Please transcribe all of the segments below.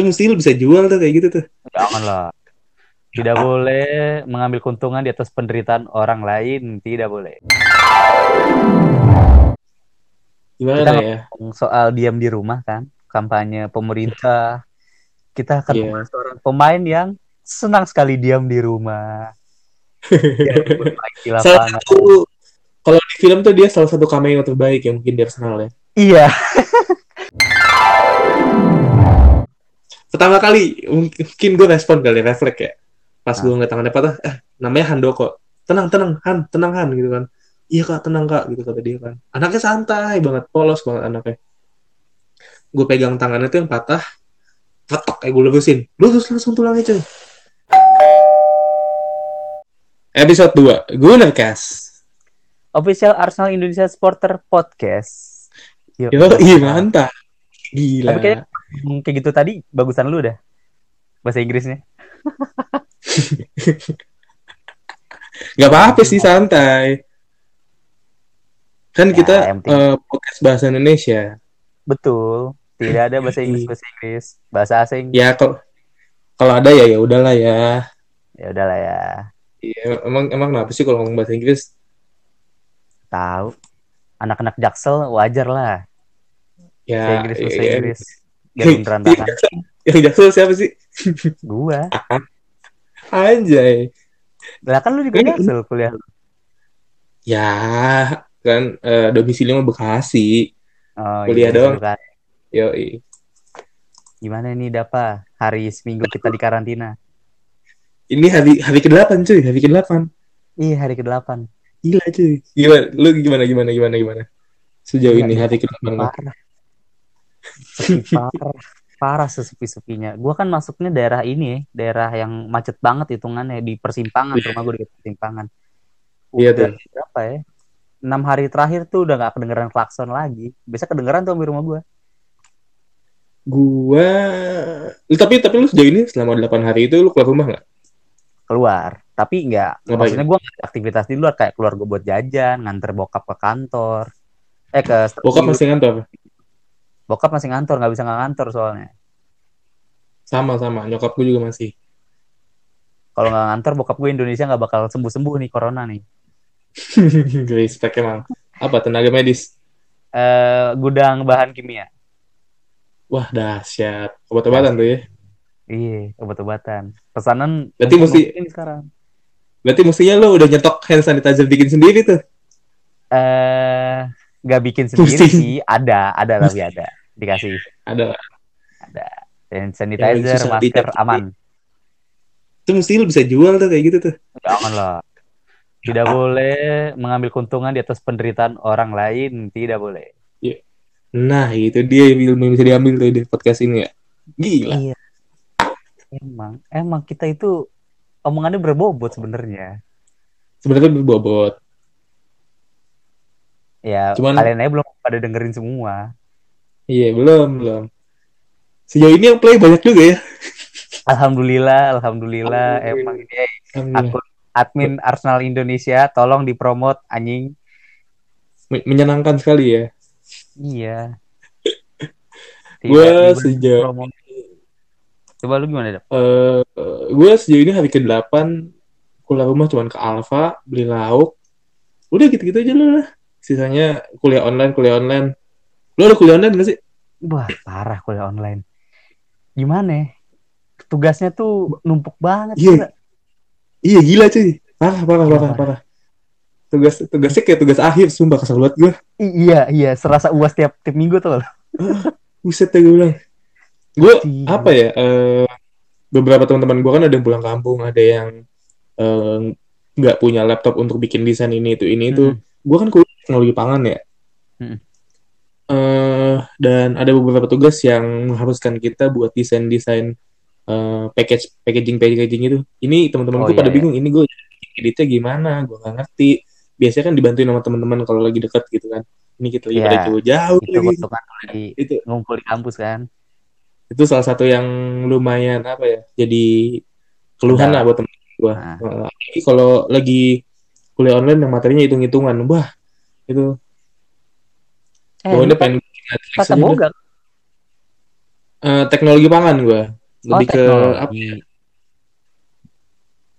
Itu mesti lu bisa jual tuh kayak gitu tuh. Janganlah. Tidak boleh mengambil keuntungan di atas penderitaan orang lain. Tidak boleh. Gimana Kita ya? soal diam di rumah kan. Kampanye pemerintah. Kita akan membahas seorang pemain yang senang sekali diam di rumah. Di Salah satu kalau di film tuh dia salah satu cameo terbaik yang mungkin di Arsenal ya. Iya. Pertama kali mungkin gue respon kali refleks ya. Pas Ah. gue ngeliat tangannya patah, eh namanya Handoko. Tenang, tenang, Han, tenang Han gitu kan. Iya kak, tenang kak gitu kata dia kan. Anaknya santai banget, polos banget anaknya. Gue pegang tangannya tuh yang patah, petok kayak gue lebusin. Lurus langsung tulangnya cuy. Episode 2, Gunercast. Official Arsenal Indonesia Supporter Podcast. Yo, iya mantap. Gila. Tapi kayaknya kayak gitu tadi bagusan lu dah. Bahasa Inggrisnya. Gak apa-apa sih, santai. Kan Ya, kita eh, podcast bahasa Indonesia. Betul. Tidak ada bahasa Inggris bahasa Inggris. Bahasa asing. Ya kalau kalau ada ya ya udahlah ya. Ya udahlah ya. Iya, emang emang kenapa sih kalau ngomong bahasa Inggris? Tahu. Anak-anak Jaksel wajar lah. Bahasa Ya, Inggris bahasa iya. Inggris. Biar berantakan. Yang jaksel siapa sih? Gua. Anjay. Lah kan lu juga Ini- Jaksel kuliah. Ya, kan eh, domisili mah Bekasi. Oh, Kuliah iya, doang. bukan. Yoi. Gimana nih Dapa? Hari seminggu kita di karantina. Ini hari hari ke-8 cuy, hari ke-8. Iya, hari ke-8. Gila cuy. Gimana? Lu gimana gimana gimana gimana? Sejauh Gila, ini gila. hari ke-8 lu. Parah. Sepi parah. Parah sesepi-sepinya. Gua kan masuknya daerah ini ya, daerah yang macet banget hitungannya di persimpangan, rumah gua di persimpangan. Iya tuh. berapa ya? Enam hari terakhir tuh udah gak kedengeran klakson lagi. Biasa kedengeran tuh di rumah gua. Gua tapi tapi lu sejauh ini selama 8 hari itu lu keluar rumah nggak? Keluar. Tapi nggak, maksudnya ada aktivitas di luar kayak keluar gua buat jajan, nganter bokap ke kantor. Eh ke Bokap masih ngantor. Bokap masih ngantor, nggak bisa nggak ngantor soalnya. Sama sama, nyokap gue juga masih. Kalau nggak ngantor, bokap gue Indonesia nggak bakal sembuh-sembuh nih corona nih. Respect emang. Apa tenaga medis? Eh gudang bahan kimia. Wah, dahsyat. Obat-obatan tuh ya. Iya, obat-obatan. Pesanan Berarti mesti- sekarang. Berarti mestinya lo udah nyetok hand sanitizer bikin sendiri tuh. Eh nggak bikin sendiri Mesti. sih, ada, ada tapi ada dikasih Ada. ada. Dan sanitizer, masker didapat. aman. Itu mesti lo bisa jual tuh kayak gitu tuh. Jangan lah. Tidak boleh mengambil keuntungan di atas penderitaan orang lain, tidak boleh. Nah, itu dia yang bisa diambil tuh di podcast ini ya. Gila. Iya. Emang, emang kita itu omongannya berbobot sebenarnya. Sebenarnya berbobot. Ya, Cuman- kalian aja belum pada dengerin semua. Iya, belum, belum. Sejauh ini yang play banyak juga ya. Alhamdulillah, alhamdulillah. Alhamdulillah. Emang ini Alhamdulillah. akun admin Arsenal Indonesia, tolong dipromot anjing. Men- Menyenangkan sekali ya. Iya. Tiba-tiba sejauh. Coba lu gimana, Dap? eh gue sejauh ini hari ke-8 kuliah rumah cuman ke Alfa, beli lauk. Udah gitu-gitu aja lu lah. Sisanya kuliah online, kuliah online. Lu ada kuliah online gak sih? Wah, parah kuliah online. Gimana ya? Tugasnya tuh numpuk banget. Iya. gila. Iya gila cuy. Parah, parah, Gila, parah, parah. Tugas tugasnya kayak tugas akhir, sumpah kesel banget gue. I- iya, iya. Serasa uas tiap, tiap minggu tuh. Buset ya gue bilang. Gue Gila. apa ya? eh beberapa teman-teman gue kan ada yang pulang kampung, ada yang eh, nggak punya laptop untuk bikin desain ini itu ini itu. Hmm. Gue kan kuliah teknologi pangan ya. Eh, dan ada beberapa tugas yang mengharuskan kita buat desain-desain eh, package packaging packaging itu. Ini teman-teman Oh, gue iya, pada iya. bingung. Ini gue editnya gimana? Gue nggak ngerti. Biasanya kan dibantuin sama teman-teman kalau lagi deket gitu kan. Ini kita lagi Iya. pada jauh-jauh Itu lagi. kan lagi Itu ngumpul di kampus kan. itu salah satu yang lumayan apa ya jadi keluhan Kendala. lah buat temen gua Nah. Apalagi kalau lagi kuliah online yang materinya hitung hitungan wah itu Eh, udah kan pengen bikin Netflix tata aja boga. Eh, teknologi pangan gue. Lebih oh, ke apa? teknologi.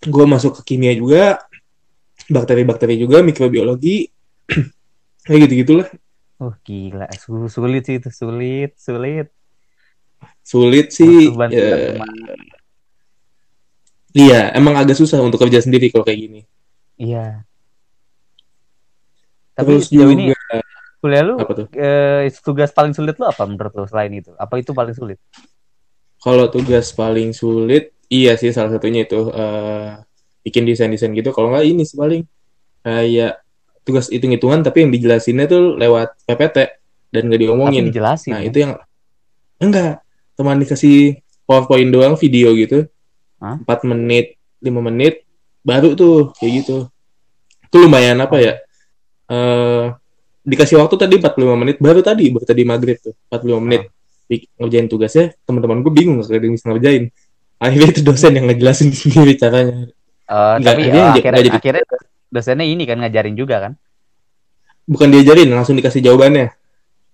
Gue masuk ke kimia juga, bakteri-bakteri juga, mikrobiologi, kayak gitu-gitulah. Oh gila, Su- sulit sih itu, sulit, sulit. Sulit sih. Ya, iya, emang agak susah untuk kerja sendiri kalau kayak gini. Iya. Tapi Terus sejauh juga ini kuliah lu apa tuh? eh, tugas paling sulit lu apa menurut lu selain itu? Apa itu paling sulit? Kalau tugas paling sulit, iya sih salah satunya itu eh, bikin desain-desain gitu. Kalau nggak ini sih paling kayak tugas hitung-hitungan tapi yang dijelasinnya tuh lewat PPT dan nggak Tapi diomongin. dijelasin. Nah ya? itu yang enggak, teman dikasih PowerPoint doang video gitu? 4 menit, 5 menit, baru tuh kayak gitu. Itu lumayan apa ya? Eh dikasih waktu tadi 45 menit, baru tadi, baru tadi maghrib tuh, 45 menit. Di- ngerjain tugasnya, teman-teman gue bingung gak ada yang bisa ngerjain. Akhirnya itu dosen yang ngejelasin sendiri caranya. Eh, Nggak, tapi akhirnya nggak akhirnya, jadi- akhirnya dosennya ini kan ngajarin juga kan? Bukan diajarin, langsung dikasih jawabannya.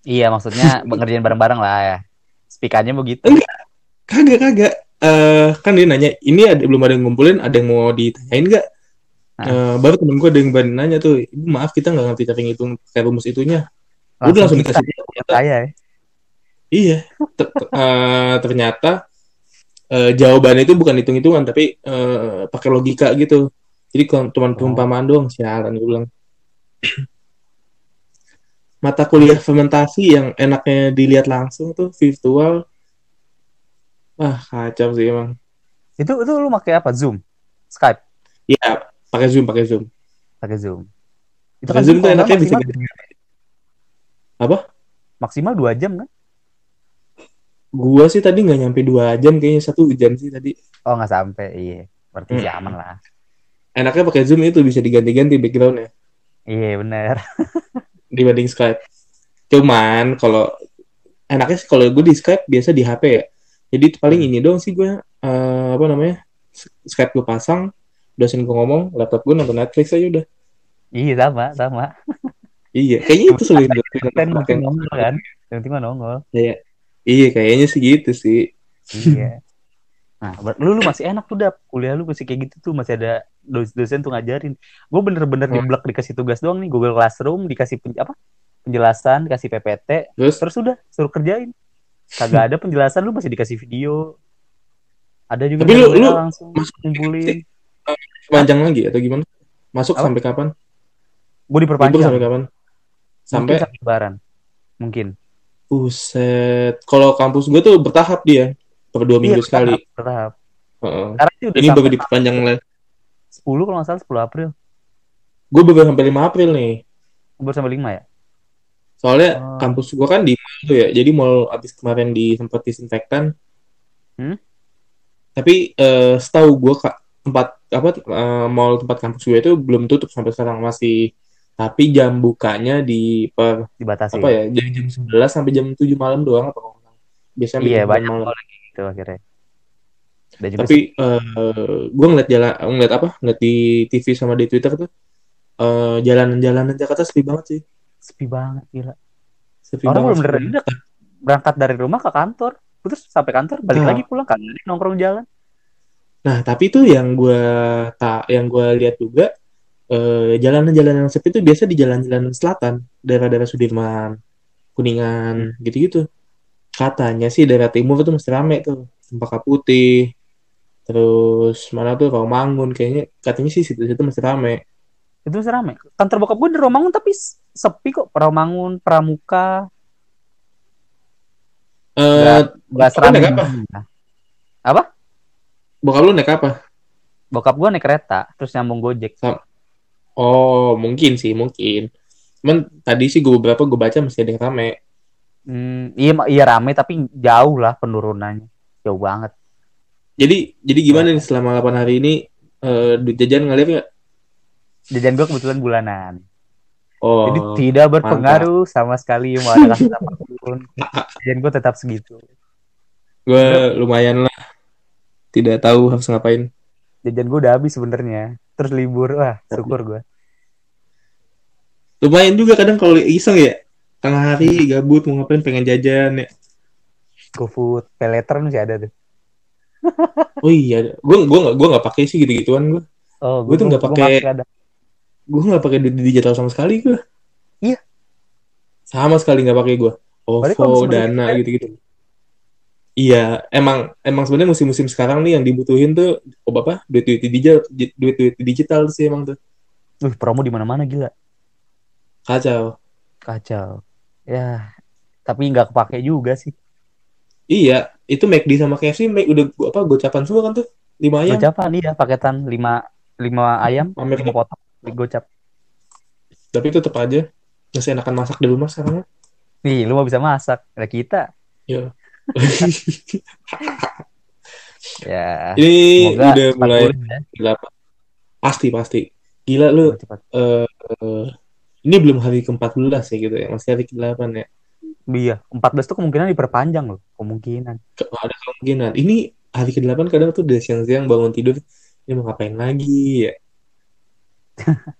Iya, maksudnya ngerjain bareng-bareng lah ya. Speakannya begitu. Kagak, kagak. Eh kan dia nanya, ini ada, belum ada yang ngumpulin, ada yang mau ditanyain nggak? Nah. Eh, baru temen gue ada yang berani nanya tuh, ibu maaf kita nggak ngerti cara ngitung kayak rumus itunya. Udah langsung dikasih saya ya. Iya, Ter- eh, ternyata eh, jawabannya itu bukan hitung-hitungan, tapi eh, pakai logika gitu. Jadi kalau cuma perumpamaan doang, sialan gue bilang. Mata kuliah fermentasi yang enaknya dilihat langsung tuh virtual. Wah, kacau sih emang. Itu itu lu pakai apa? Zoom, Skype, Iya, pakai Zoom, pakai Zoom. pakai Zoom. Itu Pakai Zoom tuh kalau nggak enaknya bisa Apa? maksimal dua jam kan? Gua sih tadi nggak nyampe dua jam, kayaknya satu jam sih tadi. Oh nggak sampai, iya. Berarti Hmm. sih aman lah. Enaknya pakai Zoom itu bisa diganti-ganti backgroundnya Iya bener. dibanding Skype. Cuman kalau enaknya sih kalau gue di Skype biasa di HP ya. Jadi paling ini doang sih gue eh, apa namanya Skype gue pasang, dosen gue ngomong, laptop gue nonton Netflix aja udah. Iya sama, sama. Iya, kayaknya itu sulit Kan mungkin nongol kan? Yang penting nongol. Kayak- Iya, kayaknya sih gitu sih. Iya. Nah, lu, lu masih enak tuh dap kuliah lu masih kayak gitu tuh masih ada dos- dosen tuh ngajarin. Gue bener-bener Hmm. blok dikasih tugas doang nih Google Classroom dikasih pen- apa penjelasan dikasih PPT Terus terus udah suruh kerjain. Kagak ada penjelasan lu masih dikasih video. Ada juga Tapi lu- lu langsung masuk kumpulin. Panjang lagi atau gimana? Masuk Apa? sampai kapan? Gue Libur diperpanjang sampai kapan? sampai Sampai sampai lebaran. Mungkin. Buset. Kalau kampus gue tuh bertahap dia. Per dua minggu Iya, sekali. bertahap, bertahap. Heeh. Sekarang sih udah Ini baru diperpanjang lagi. 10 kalau nggak salah 10 April. Gue baru sampai 5 April nih. Baru sampai 5 ya? Soalnya Oh. kampus gue kan di mall tuh ya. Jadi mall abis kemarin di sempat disinfektan. Hmm? Tapi eh, setahu gue kak tempat apa eh, mall tempat kampus gue itu belum tutup sampai sekarang masih. Tapi jam bukanya di per Dibatasi. apa ya? Jadi jam 11 sampai jam 7 malam doang apa salah. Biasanya Iya, jam banyak malam. lagi gitu akhirnya. Dan juga tapi gue ngeliat jalan ngeliat apa ngeliat di TV sama di Twitter tuh eh, jalanan-jalanan Jakarta sepi banget sih sepi banget gila. sepi Orang banget belum bener udah berangkat dari rumah ke kantor, terus sampai kantor balik Nah. lagi pulang kan nongkrong jalan. Nah tapi tuh yang gue tak yang gue lihat juga eh, jalanan-jalanan yang sepi itu biasa di jalan-jalan selatan daerah-daerah Sudirman Kuningan gitu-gitu katanya sih daerah timur tuh mesti rame tuh Cempaka Putih terus mana tuh Rawamangun kayaknya katanya sih situ-situ mesti rame Itu masih rame. Kantor bokap gue di Romangun tapi sepi kok. Romangun, Pramuka, eh gak apa? dulunya. Apa? Bokap lu naik apa Bokap gue naik kereta, terus nyambung Gojek. Oh, mungkin sih, mungkin. Cuman tadi sih gue beberapa gue baca masih ada yang rame. Hmm, iya, iya rame tapi jauh lah penurunannya. Jauh banget. Jadi, jadi gimana nih selama 8 hari ini duit jajan ngalir nggak? Jajan gue kebetulan bulanan. Oh, Jadi tidak berpengaruh sama sekali mau ada kasus apa pun. Jajan gue tetap segitu. gue lumayan lah. Tidak tahu harus ngapain. Jajan gue udah habis sebenarnya. Terus libur, wah syukur gue. Lumayan juga kadang kalau iseng ya. Tengah hari gabut mau ngapain pengen jajan ya. GoFood, Paylater masih ada tuh. Oh iya, gue gue nggak gue nggak pakai sih gitu gituan gue. Oh, Gua tuh nggak gua pakai-. Gue nggak pakai duit digital sama sekali gue. Iya. Sama sekali nggak pakai gue. OVO, Dana kita- gitu-gitu. Iya, emang emang sebenarnya musim-musim sekarang nih yang dibutuhin tuh oh bapak duit duit digital duit duit digital sih emang tuh Wih, promo di mana-mana gila. kacau. Kacau. Ya, tapi nggak kepake juga sih. Iya, itu McD sama KFC make udah gua- apa gocapan semua kan tuh lima ayam. Gocapan iya paketan 5 5 ayam, Pamer 5 potong gocap. Tapi tetap aja masih enakan masak di rumah sekarang. Nih, lu mau bisa masak. Nah, kita Ya. Ya Ini udah mulai ya. Pasti pasti. Gila lu. Eh eh, ini belum hari ke-14 ya gitu ya. Masih hari ke-8 ya. Iya, 14 tuh kemungkinan diperpanjang loh, kemungkinan. Ke- Ada kemungkinan. Ini hari ke-8 kadang tuh udah siang-siang bangun tidur. Ini mau ngapain lagi ya?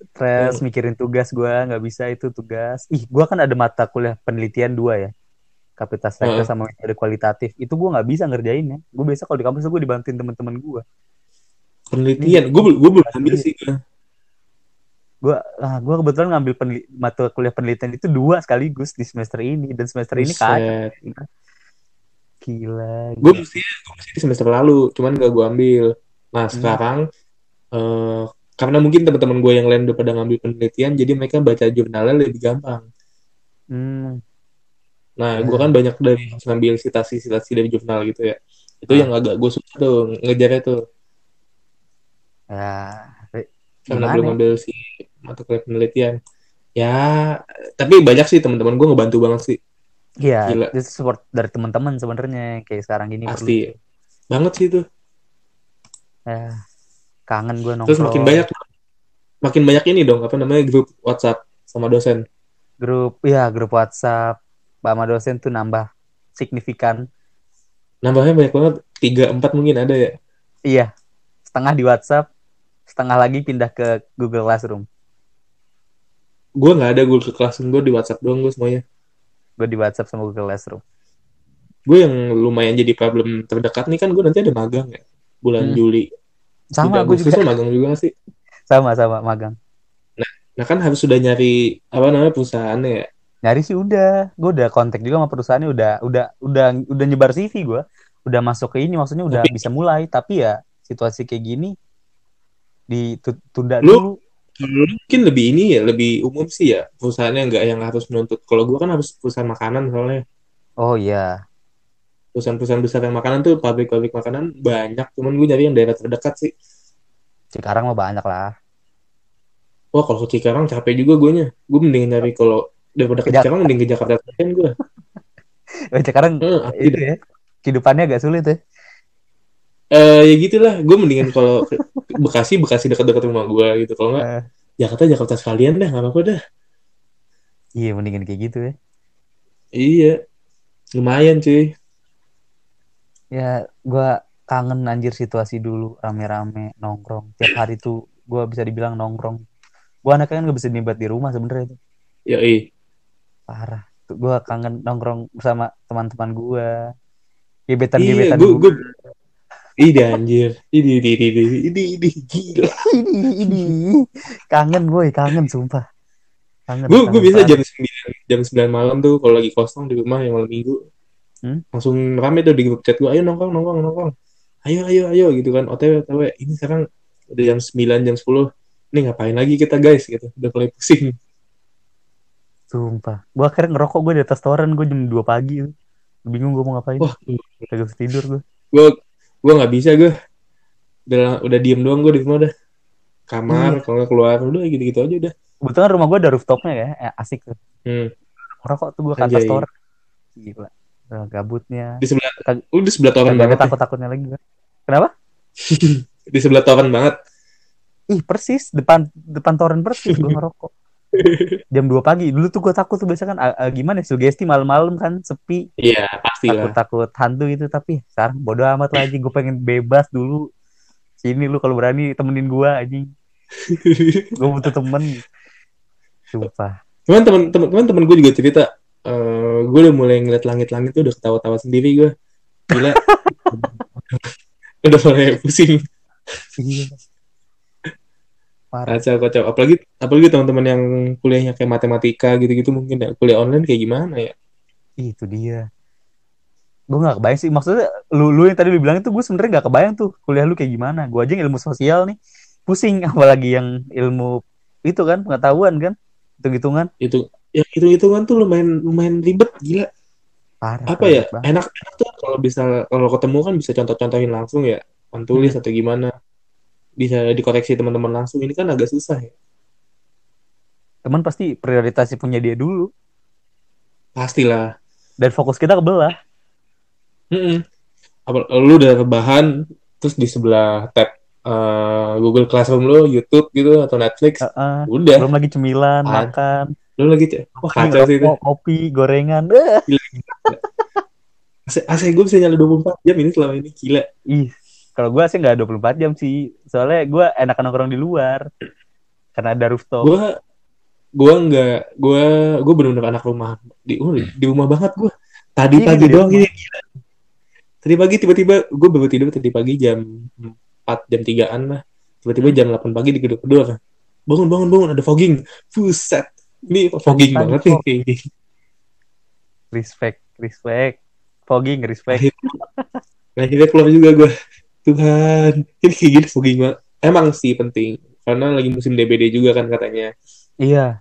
Stres mikirin tugas gua nggak bisa itu tugas. Ih, gua kan ada mata kuliah penelitian dua ya. Kapasitas Heeh. struktur sama metode kualitatif. Itu gua nggak bisa ngerjain ya. Gue biasa kalau di kampus gue dibantuin teman-teman gua. Penelitian. Gue gue belum ambil sih. gua. Gua ah, gua kebetulan ngambil peneli- mata kuliah penelitian itu dua sekaligus di semester ini dan semester ini kacau. Buset. Gila. gue mesti gue mesti di semester lalu cuman gak gue ambil nah Hmm. sekarang eh karena mungkin teman-teman gue yang lain udah pada ngambil penelitian jadi mereka baca jurnalnya lebih gampang Hmm, nah gue kan banyak dari ngambil citasi-citasi dari jurnal gitu ya. Itu Ah. yang agak gue suka tuh ngejarnya tuh ya karena belum ya? ngambil si mata kuliah penelitian. Ya tapi banyak sih teman-teman gue ngebantu banget sih. Iya, itu support dari teman-teman sebenarnya kayak sekarang gini pasti. perlu. banget sih tuh Ya, kangen gue nongkrong. terus makin banyak makin banyak ini dong apa namanya grup WhatsApp sama dosen. Grup, ya grup WhatsApp sama dosen tuh nambah signifikan. nambahnya banyak banget tiga empat mungkin ada ya Iya, setengah di WhatsApp, setengah lagi pindah ke Google Classroom. gue nggak ada ke kelas gue di WhatsApp doang gue semuanya Gue di WhatsApp sama Google Classroom. gue yang lumayan jadi problem terdekat nih kan gue nanti ada magang ya bulan Hmm. Juli Sama gue juga. magang juga sih Sama sama magang. nah kan harus sudah nyari apa namanya perusahaannya ya Nyari sih udah, gue udah kontak juga sama perusahaannya udah udah udah udah nyebar CV gue, udah masuk ke ini maksudnya udah Tapi- bisa mulai, tapi ya situasi kayak gini ditunda Lu- dulu. mungkin lebih ini ya lebih umum sih ya perusahaannya nggak yang harus menuntut kalau gue kan harus perusahaan makanan soalnya. Oh iya, perusahaan-perusahaan besar yang makanan tuh pabrik-pabrik makanan banyak. Cuman gue nyari yang daerah terdekat sih. Cikarang mah banyak lah. wah kalau ke Cikarang capek juga gue nya gue mending nyari kalau daripada ke Ke Jak- Cikarang mending ke Jakarta kan gue Cikarang eh, asli itu ya, kehidupannya agak sulit ya. Eh, ya gitulah. Gue mendingan kalau Bekasi Bekasi dekat-dekat rumah gue gitu. Kalau nggak Eh, Jakarta Jakarta sekalian deh nggak apa-apa dah. Iya mendingan kayak gitu ya. iya. Lumayan cuy. Ya, gua kangen anjir situasi dulu rame-rame nongkrong. Tiap hari tuh gua bisa dibilang nongkrong. Gua anaknya kan gak bisa nibat di rumah sebenarnya tuh. ya ih Parah. Tuh gua kangen nongkrong bersama teman-teman gua. iya Gebetan-gebetan gue gue ini anjir. Ini ini ini ini ini gila. Ini ini kangen boy, kangen sumpah. Kangen. gue gue biasa jam 9 jam 9 malam tuh kalau lagi kosong di rumah yang malam minggu. Hmm? langsung rame tuh di grup chat gue ayo nongkrong nongkrong nongkrong. Ayo ayo ayo gitu kan. Otw otw ini sekarang udah jam 9 jam 10 ini ngapain lagi kita guys? gitu. Udah mulai pusing Sumpah. Gua akhirnya ngerokok gue di atas toren gue jam 2 pagi. Bingung gue mau ngapain. wah Kagak bisa tidur gue. gue gue nggak bisa gue udah udah diem doang gue di rumah udah kamar kalau nggak keluar udah gitu gitu aja udah Kebetulan rumah gue ada rooftopnya ya, eh, asik tuh. hmm. Ngerokok tuh gue ke atas toren. Gila. Eh, gabutnya. di sebelah Kag- lu di sebelah toren banget ya. takut-takutnya lagi gue. Kenapa? di sebelah toren banget Ih persis depan depan toren persis gue ngerokok. Jam 2 pagi. Dulu tuh gue takut tuh biasa kan ah, gimana ya, sugesti malam-malam kan sepi iya pastilah takut-takut hantu gitu tapi sekarang bodo amat lah anjing gue pengen bebas dulu. Sini lu kalau berani temenin gue anjing. Gue butuh temen. Sumpah. cuman teman teman teman teman gue juga cerita eh gue udah mulai ngeliat langit-langit tuh udah ketawa-tawa sendiri gue gila udah mulai pusing Iya. Kacau kacau apalagi apalagi teman-teman yang kuliahnya kayak matematika gitu-gitu mungkin ya kuliah online kayak gimana ya Itu dia. Gue gak kebayang sih. Maksudnya lu, lu yang tadi lu bilang itu gue sebenarnya gak kebayang tuh kuliah lu kayak gimana. Gue aja yang ilmu sosial nih. Pusing apalagi yang ilmu itu kan pengetahuan kan. Hitung-hitungan. itu yang itu hitungan tuh lumayan lumayan ribet gila Parah. apa ya banget. enak enak tuh kalau bisa kalau ketemu kan bisa contoh-contohin langsung ya kan tulis atau gimana bisa dikoreksi teman-teman langsung ini kan agak susah ya Teman pasti prioritasnya punya dia dulu. pastilah Dan fokus kita kebelah. Mm-mm. Apa, lu udah rebahan terus di sebelah tab eh, Google Classroom lu YouTube gitu atau Netflix Heeh. udah Belum lagi cemilan, Ah, makan, lu lagi wah kacau sih itu kopi, gorengan. Eh. AC, AC gue bisa nyala 24 jam ini selama ini gila Ih, kalau gue sih nggak 24 jam sih. Soalnya gue enakan nongkrong di luar. Karena ada rooftop. gue gue nggak gue gue bener-bener anak rumah di oh, di rumah banget gue tadi Iya, pagi doang gini gila. tadi pagi tiba-tiba gue baru tidur tadi pagi jam 4 jam 3an lah tiba-tiba Hmm. jam 8 pagi di kedua kedua kan bangun bangun bangun ada fogging buset ini fogging banget nih fog. gini Respect, respect. Fogging, respect. akhirnya, akhirnya keluar juga gue Tuhan ini kayak gini fogging banget emang sih penting karena lagi musim DBD juga kan katanya Iya.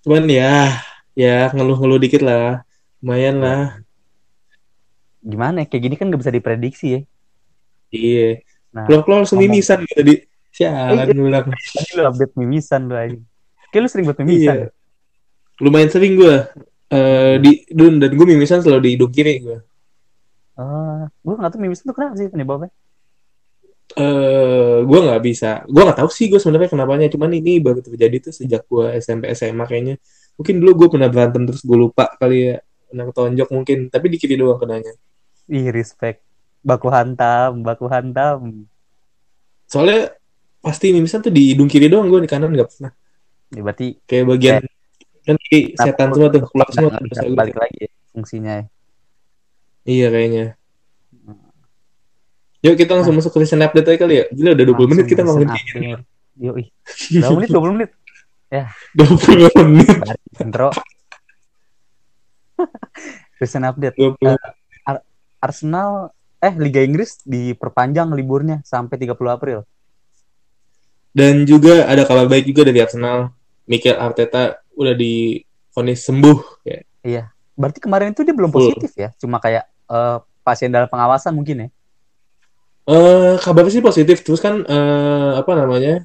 cuman ya ya ngeluh-ngeluh dikit lah lumayan lah Gimana ya? Kayak gini kan nggak bisa diprediksi ya. iya Nah, keluar-keluar langsung ngomong- mimisan gitu tadi sialan Iya. gue bilang tadi lu update mimisan lu aja. Kayak lu sering buat mimisan. iya lumayan sering gue eh di dun dan gue mimisan selalu di hidung kiri gue Oh, gue nggak tahu mimisan tuh kenapa sih penyebabnya? eh gue nggak bisa. Gue nggak tahu sih gue sebenarnya kenapanya. Cuman ini baru terjadi tuh sejak gue SMP SMA kayaknya. Mungkin dulu gue pernah berantem terus gue lupa kali ya. Pernah ketonjok mungkin. Tapi di kiri doang kenanya. Ih, respect. Baku hantam, baku hantam. soalnya pasti mimisan tuh di hidung kiri doang gue di kanan nggak pernah. Ya, berarti kayak bagian kan kiri Kenapa setan semua tuh keluar semua balik lagi ya, fungsinya ya. Iya kayaknya Yuk kita langsung masuk ke recent update aja kali ya. Gila udah 20 menit kita ngomongin gini. Yo, ih. Berapa menit? 20 menit. 20 menit. Intro. Recent update. 20. Arsenal eh Liga Inggris diperpanjang liburnya sampai 30 April. Dan juga ada kabar baik juga dari Arsenal. Mikel Arteta udah divonis sembuh. Ya. Iya. Berarti kemarin itu dia belum Full. positif ya, cuma kayak eh, pasien dalam pengawasan mungkin ya. Eh kabarnya sih positif. Terus kan eh, apa namanya?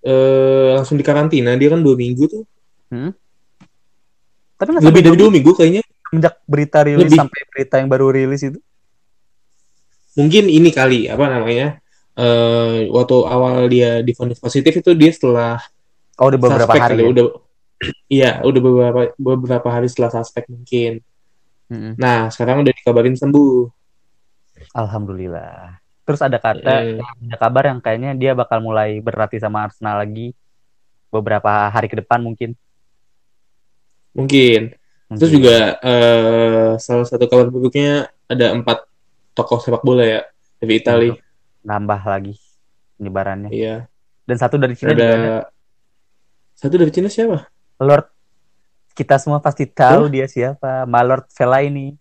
Eh langsung dikarantina. Dia kan dua minggu tuh. Hmm? Tapi Lebih dari dua minggu kayaknya. semenjak berita rilis Lebih. sampai berita yang baru rilis itu. Mungkin ini kali apa namanya? Eh waktu awal dia divonis positif itu dia setelah Oh, udah beberapa suspek hari. kali, ya? udah iya udah beberapa beberapa hari setelah suspek mungkin Mm-mm. nah sekarang udah dikabarin sembuh Alhamdulillah. Terus ada kata, Eh, ada kabar yang kayaknya dia bakal mulai berlatih sama Arsenal lagi beberapa hari ke depan mungkin. mungkin terus Mungkin. juga eh, salah satu kabar buruknya ada empat tokoh sepak bola ya dari Italia nambah lagi penyebarannya. iya Dan satu dari Cina juga ada. ada satu dari Cina siapa Lord kita semua pasti tahu dia siapa, Malord Fellaini.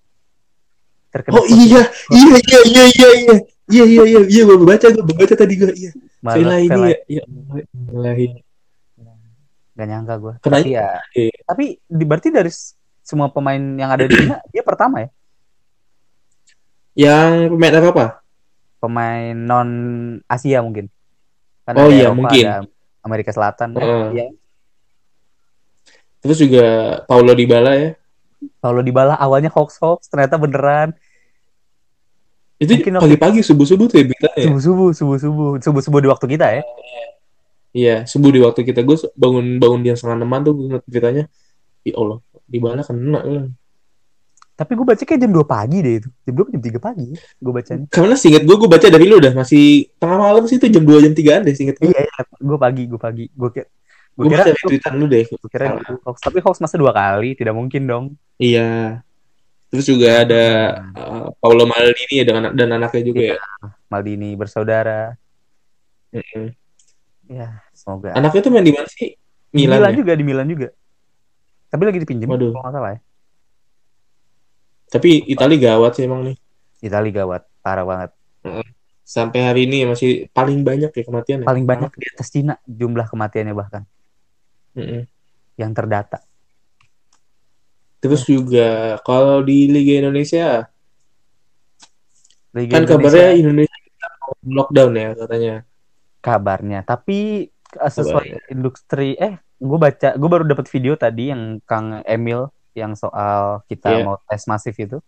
Terkenal oh iya iya iya iya iya iya iya iya iya iya gue baca gue baca tadi gue iya Malord Vela ini Fellaini. ya ya Fellaini. Gak nyangka gue. Tapi ya, Iya. tapi di, berarti dari semua pemain yang ada di Cina dia pertama ya, yang pemain apa apa pemain non Asia mungkin. Kan Oh iya, Eropa, mungkin. Amerika Selatan. Eh, Heeh. Terus juga Paulo Dybala ya Kalau Dybala awalnya hoax hoax, ternyata beneran. itu Mungkin pagi-pagi subuh-subuh tuh ya beritanya ya? Subuh subuh, subuh subuh, subuh subuh di waktu kita ya. Iya, subuh di waktu kita gue bangun bangun dia setengah enaman tuh gue ngeliat beritanya. Ya Allah, di mana kena lah. Tapi gue baca kayak jam 2 pagi deh itu. Jam 2 jam 3 pagi gue bacanya. Karena singkat gue, gue baca dari lu udah masih tengah malam sih itu jam 2 jam 3an deh singkat gue. Iya, iya, gue pagi, gue pagi. Gue kira gue kira tweetan lu deh. gue kira itu hoax. Tapi hoax masa dua kali, tidak mungkin dong. Iya. Terus juga ada uh, Paolo Maldini ya dengan dan anaknya juga Iya. ya. Maldini bersaudara Mm-mm. ya semoga Anaknya tuh main di mana sih? Milan, Milan ya? juga di Milan juga tapi lagi dipinjem Waduh. kalau nggak salah ya Tapi Itali gawat sih emang nih. Itali gawat parah banget Sampai hari ini masih paling banyak ya kematian ya. paling banyak di atas Cina jumlah kematiannya bahkan Mm-mm. yang terdata Terus juga kalau di Liga Indonesia Liga kan Indonesia kabarnya Indonesia kita mau lockdown ya katanya. kabarnya tapi eh, sesuai industri eh gue baca gue baru dapat video tadi yang Kang Emil yang soal kita Iya. mau tes masif itu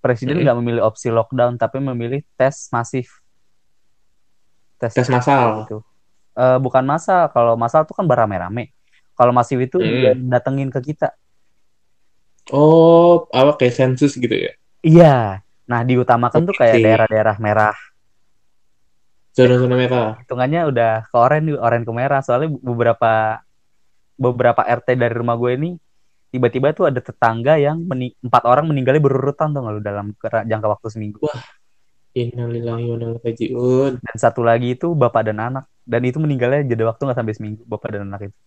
presiden nggak memilih opsi lockdown tapi memilih tes masif tes, Tes massal. gitu Eh, bukan massal kalau massal tuh kan berame-rame kalau masif itu Mm. dia datengin ke kita Oh, apa kayak sensus gitu ya? iya nah diutamakan tuh kayak daerah-daerah merah Zona-zona merah. hitungannya udah ke oranye oranye ke merah soalnya beberapa beberapa RT dari rumah gue ini tiba-tiba tuh ada tetangga yang meni- empat orang meninggalnya berurutan tuh lu dalam jangka waktu seminggu Wah. Innalillahi wa inna ilaihi raji'un. dan satu lagi itu bapak dan anak dan itu meninggalnya jeda waktu nggak sampai seminggu bapak dan anak itu.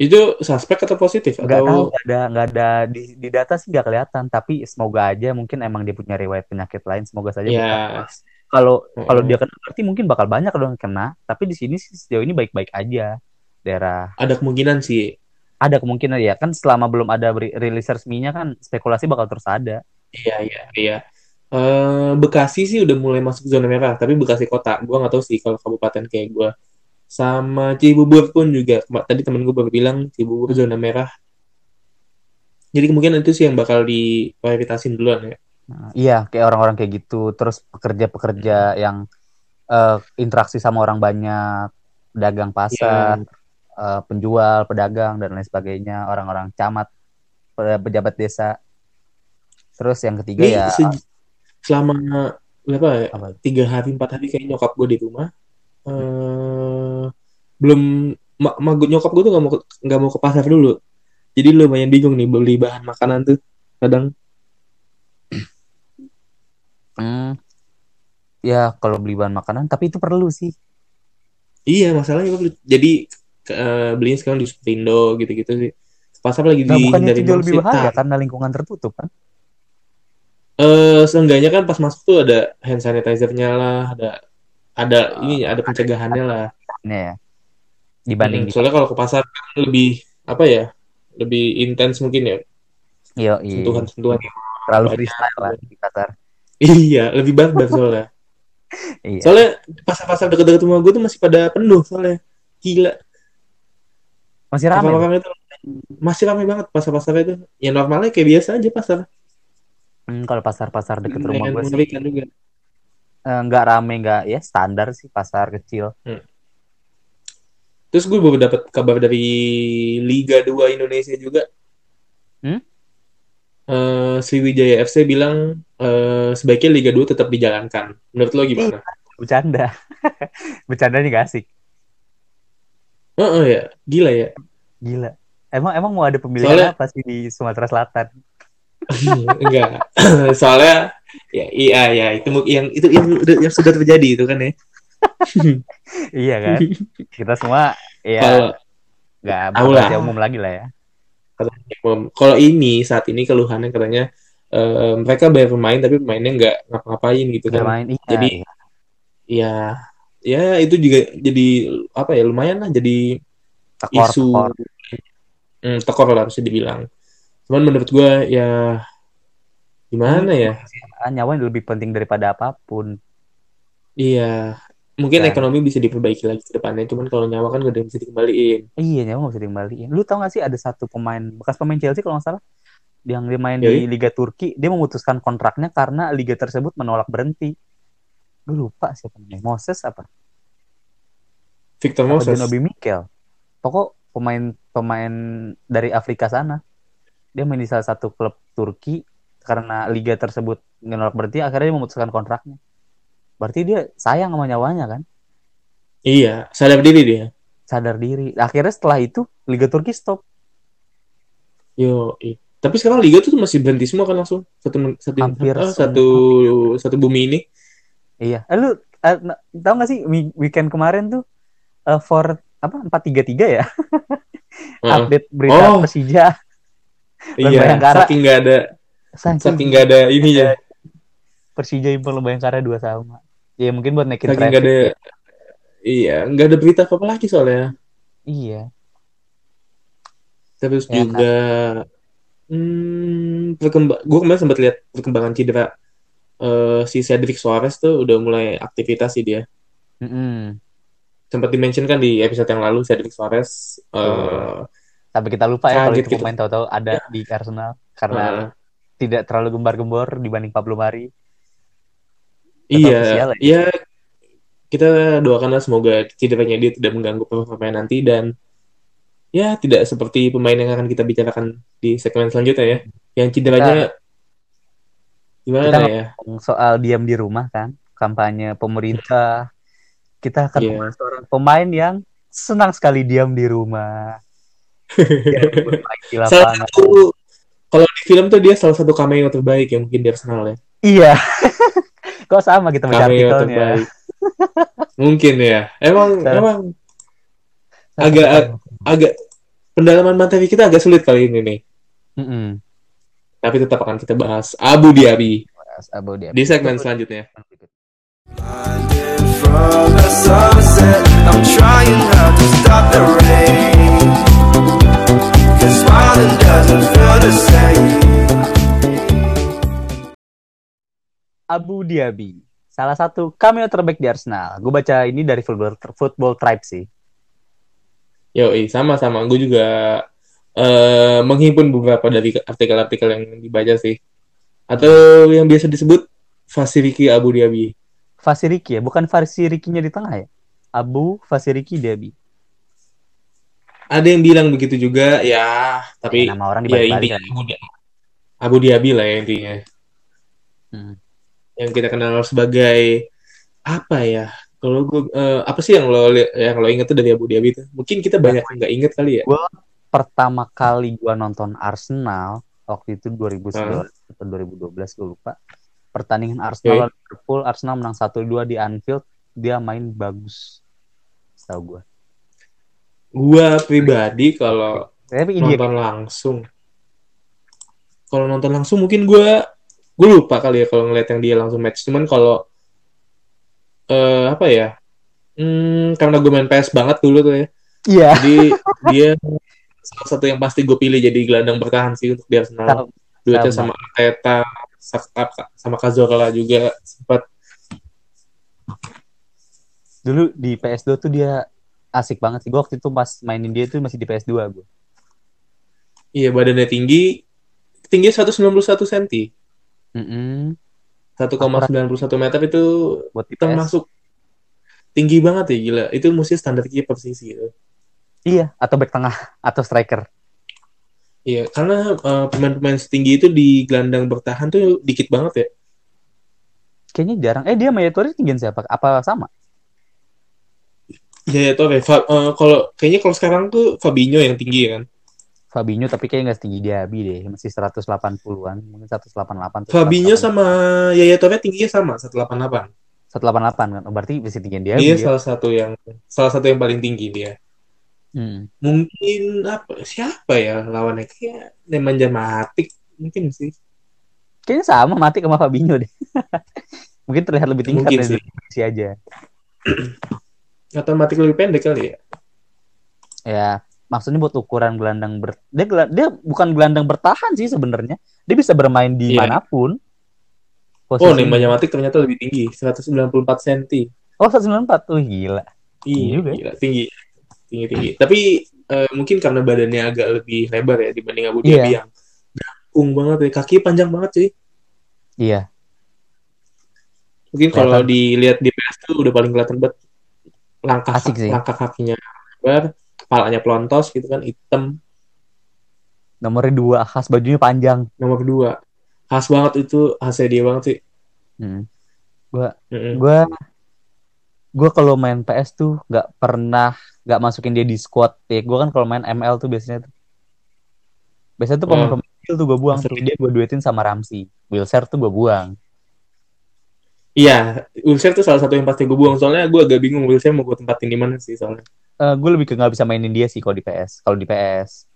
Itu suspek atau positif? Nggak tahu atau nggak ada nggak ada di, di data sih nggak kelihatan tapi semoga aja mungkin emang dia punya riwayat penyakit lain semoga saja ya kalau kalau dia kena berarti mungkin bakal banyak dong kena tapi di sini sih sejauh ini baik-baik aja daerah. Ada kemungkinan sih. ada kemungkinan ya kan selama belum ada rilis resminya kan spekulasi bakal terus ada. Iya, iya, iya. Eh, Bekasi sih udah mulai masuk zona merah, tapi Bekasi kota. Gua nggak tahu sih kalau kabupaten kayak gua. Sama Cibubur pun juga. Tadi temen gue baru bilang Cibubur zona merah. Jadi kemungkinan itu sih yang bakal diprioritasin duluan ya. Nah, iya kayak orang-orang kayak gitu terus pekerja-pekerja yang eh, interaksi sama orang banyak dagang pasar eh, penjual pedagang dan lain sebagainya orang-orang camat pe- pejabat desa terus yang ketiga Ini ya se- selama berapa ya? apa? Tiga hari, empat hari kayak nyokap gue di rumah. eh belum ma, ma- nyokap gue tuh nggak mau nggak mau ke pasar dulu. Jadi lumayan bingung nih beli bahan makanan tuh. Kadang Hmm, ya kalau beli bahan makanan tapi itu perlu sih Iya, masalahnya gue jadi eh, belinya sekarang di Superindo gitu-gitu sih. Pasar lagi nah bukannya dihindari itu jauh lebih bahaya Nah, karena lingkungan tertutup kan eh, seenggaknya kan pas masuk tuh ada hand sanitizer-nya lah, ada ada ini ada pencegahannya lah. ya dibanding Hmm, soalnya kalau ke pasar kan lebih apa ya? Lebih intens mungkin ya, Yo, iya. sentuhan-sentuhan. terlalu freestyle lah di pasar Iya, lebih barbar soalnya. iya Soalnya pasar-pasar deket-deket rumah gue tuh masih pada penuh soalnya. Gila. masih ramai itu masih ramai banget pasar-pasarnya itu. Ya normalnya kayak biasa aja pasar. Hmm, kalau pasar-pasar deket rumah Lumayan gue sih juga. eh, nggak rame nggak ya standar sih pasar kecil Terus gue baru dapat kabar dari Liga 2 Indonesia juga. Hmm? Eh, Sriwijaya FC bilang eh, sebaiknya Liga 2 tetap dijalankan. Menurut lo gimana? bercanda bercanda nih gak asik Heeh ya, gila ya. gila emang emang mau ada pemilihan Soalnya- apa sih di Sumatera Selatan Enggak. Soalnya ya iya ya itu yang itu yang, yang sudah terjadi itu kan ya. iya kan kita semua ya Kalau nggak lah. umum lagi lah ya kalau ini saat ini keluhannya katanya eh, mereka bayar pemain tapi pemainnya nggak ngapa-ngapain gitu kan. main iya Jadi- iya. Ya, ya itu juga jadi apa ya lumayan lah jadi tekor isu tekor hmm, tekor lah bisa dibilang. Cuman menurut gue ya gimana ya? Nyawa yang lebih penting daripada apa pun Iya, mungkin Kan. ekonomi bisa diperbaiki lagi ke depannya. Cuman kalau nyawa kan gak ada yang bisa dikembaliin. iya nyawa nggak bisa dikembaliin lu tau gak sih ada satu pemain bekas pemain Chelsea kalau nggak salah yang dia main Yoi. di Liga Turki dia memutuskan kontraknya karena liga tersebut menolak berhenti gue lupa siapa namanya Moses apa Victor apa Moses. Denobi Mikel pokok pemain pemain dari Afrika sana dia main di salah satu klub Turki karena liga tersebut menolak berhenti akhirnya dia memutuskan kontraknya berarti dia sayang sama nyawanya kan Iya, sadar diri dia. sadar diri akhirnya setelah itu liga Turki stop Yo. Tapi sekarang liga tuh masih berhenti semua kan langsung satu satu Hampir ah, satu satu bumi ini. Iya. Eh, lu eh, tahu gak sih weekend kemarin tuh eh, for apa 433 ya? Heeh. Update berita Oh. Persija. Iya, saking nggak ada Saking saking nggak ada ini ya. Persija impor Bayangkara dua sama. Ya mungkin buat naikin Saking traffic. ada Iya, nggak ada berita apa lagi soalnya. Iya. Terus Ya, juga hmm, perkembang gue kemarin sempat lihat perkembangan cedera eh, si Cedric Suarez tuh udah mulai aktivitas sih dia. Mm-mm. Sempat dimention kan di episode yang lalu Cedric Suarez eh Betul. Sampai kita lupa ya kalau Kaget itu kita. pemain tahu-tahu ada di Arsenal karena eh, tidak terlalu gembar-gembor dibanding Pablo Mari. iya, ya. iya kita doakanlah semoga cederanya dia tidak mengganggu performa nanti dan ya tidak seperti pemain yang akan kita bicarakan di segmen selanjutnya ya. Yang cederanya gimana kita ya? Soal diam di rumah kan, kampanye pemerintah. Kita akan membahas seorang pemain yang senang sekali diam di rumah. Di Salah satu kalau di film tuh dia salah satu cameo terbaik yang mungkin di Arsenal ya. Iya. Kok sama baca Cameo artikelnya. terbaik. mungkin ya. Emang emang agak- agak pendalaman materi kita agak sulit kali ini nih. Mm-mm. Tapi tetap akan kita bahas Abu Dhabi Bahas Abu Dhabi. di segmen selanjutnya. Abu Dhabi. Salah satu cameo terbaik di Arsenal. Gue baca ini dari Football, Football Tribe sih. Yo, sama-sama. Gue juga eh, menghimpun beberapa dari artikel-artikel yang dibaca sih. Atau yang biasa disebut Fasiriki Abu Dhabi. Fasiriki ya, bukan Fasirikinya di tengah ya? Abu Fasiriki Dhabi. Ada yang bilang begitu juga, ya. Tapi Ya, nama orang ya intinya. Abu, Dhabi, Abu Dhabi lah ya intinya. Hmm. Yang kita kenal sebagai apa ya? Kalau gue eh, apa sih yang lo yang lo inget tuh dari Abu Dhabi itu? Mungkin kita banyak yang nggak inget kali ya. Pertama kali gua nonton Arsenal waktu itu 2011 atau 2012 gue lupa. Pertandingan Arsenal lawan Liverpool, Arsenal menang 1-2 di Anfield, dia main bagus. Tahu gua. Gua pribadi kalau nonton langsung kalau nonton langsung mungkin gue gue lupa kali ya kalau ngeliat yang dia langsung match cuman kalau eh apa ya hmm, karena gue main PS banget dulu tuh ya Iya. jadi dia salah satu yang pasti gue pilih jadi gelandang bertahan sih untuk di Arsenal duetnya sama. sama Arteta sama Cazorla juga sempat Dulu di PS2 tuh dia asik banget sih. Gua waktu itu pas mainin dia tuh masih di PS2 gue. iya badannya tinggi tinggi 191 cm Mm 1,91 meter itu Buat di PS. termasuk tinggi banget ya gila itu mesti standar kiper sih gitu. Iya, atau back tengah atau striker. Iya, karena uh, pemain-pemain setinggi itu di gelandang bertahan tuh dikit banget ya. Kayaknya jarang. Eh dia Maya Torre tinggian siapa? Apa sama? Ya, ya Torre. Uh, kalau kayaknya kalau sekarang tuh Fabinho yang tinggi kan. Fabinho tapi kayaknya nggak setinggi Diaby deh. Masih 180-an. Mungkin 188. Fabinho 188. sama Yaya Torre tingginya sama 188. 188 kan. Oh, berarti tinggian Diaby. Dia dia. salah satu yang salah satu yang paling tinggi dia. Hmm. Mungkin apa siapa ya lawannya kayak Nemanja Matic mungkin sih. Kayaknya sama mati sama Fabinho deh. Mungkin terlihat lebih tinggi Mungkin sih. sih aja. Atau Matic lebih pendek kali ya. Ya, maksudnya buat ukuran gelandang ber dia dia bukan gelandang bertahan sih sebenarnya. Dia bisa bermain di Iya. mana pun. Oh. Nemanja Matic ternyata lebih tinggi, 194 cm. Oh, 194. Wih, gila. Iya, juga ya. gila, tinggi. Tinggi tinggi. Tapi eh, mungkin karena badannya agak lebih lebar ya dibanding Abu Iya. Dhabi yang gangkung banget ya. Kaki panjang banget sih. Iya. Mungkin kalau dilihat di PS tuh udah paling kelihatan banget langkah Asik sih. langkah kakinya lebar, kepalanya pelontos gitu kan, hitam. Nomornya dua, khas bajunya panjang. Nomor dua. Khas banget itu, khasnya dia banget sih. Hmm. Gua Mm-mm. gua gua kalau main PS tuh nggak pernah nggak masukin dia di squad ya gue kan kalau main ML tuh biasanya tuh Biasanya tuh Oh. pemain-pemain kecil tuh gue buang tuh. Master Dia gue duetin sama Ramsey. Wilshere tuh gue buang. Iya, Wilshere tuh salah satu yang pasti gue buang. Soalnya gue agak bingung Wilshere mau gue tempatin di mana sih soalnya. Eh gue lebih ke nggak bisa mainin dia sih kalau di PS. Kalau di PS.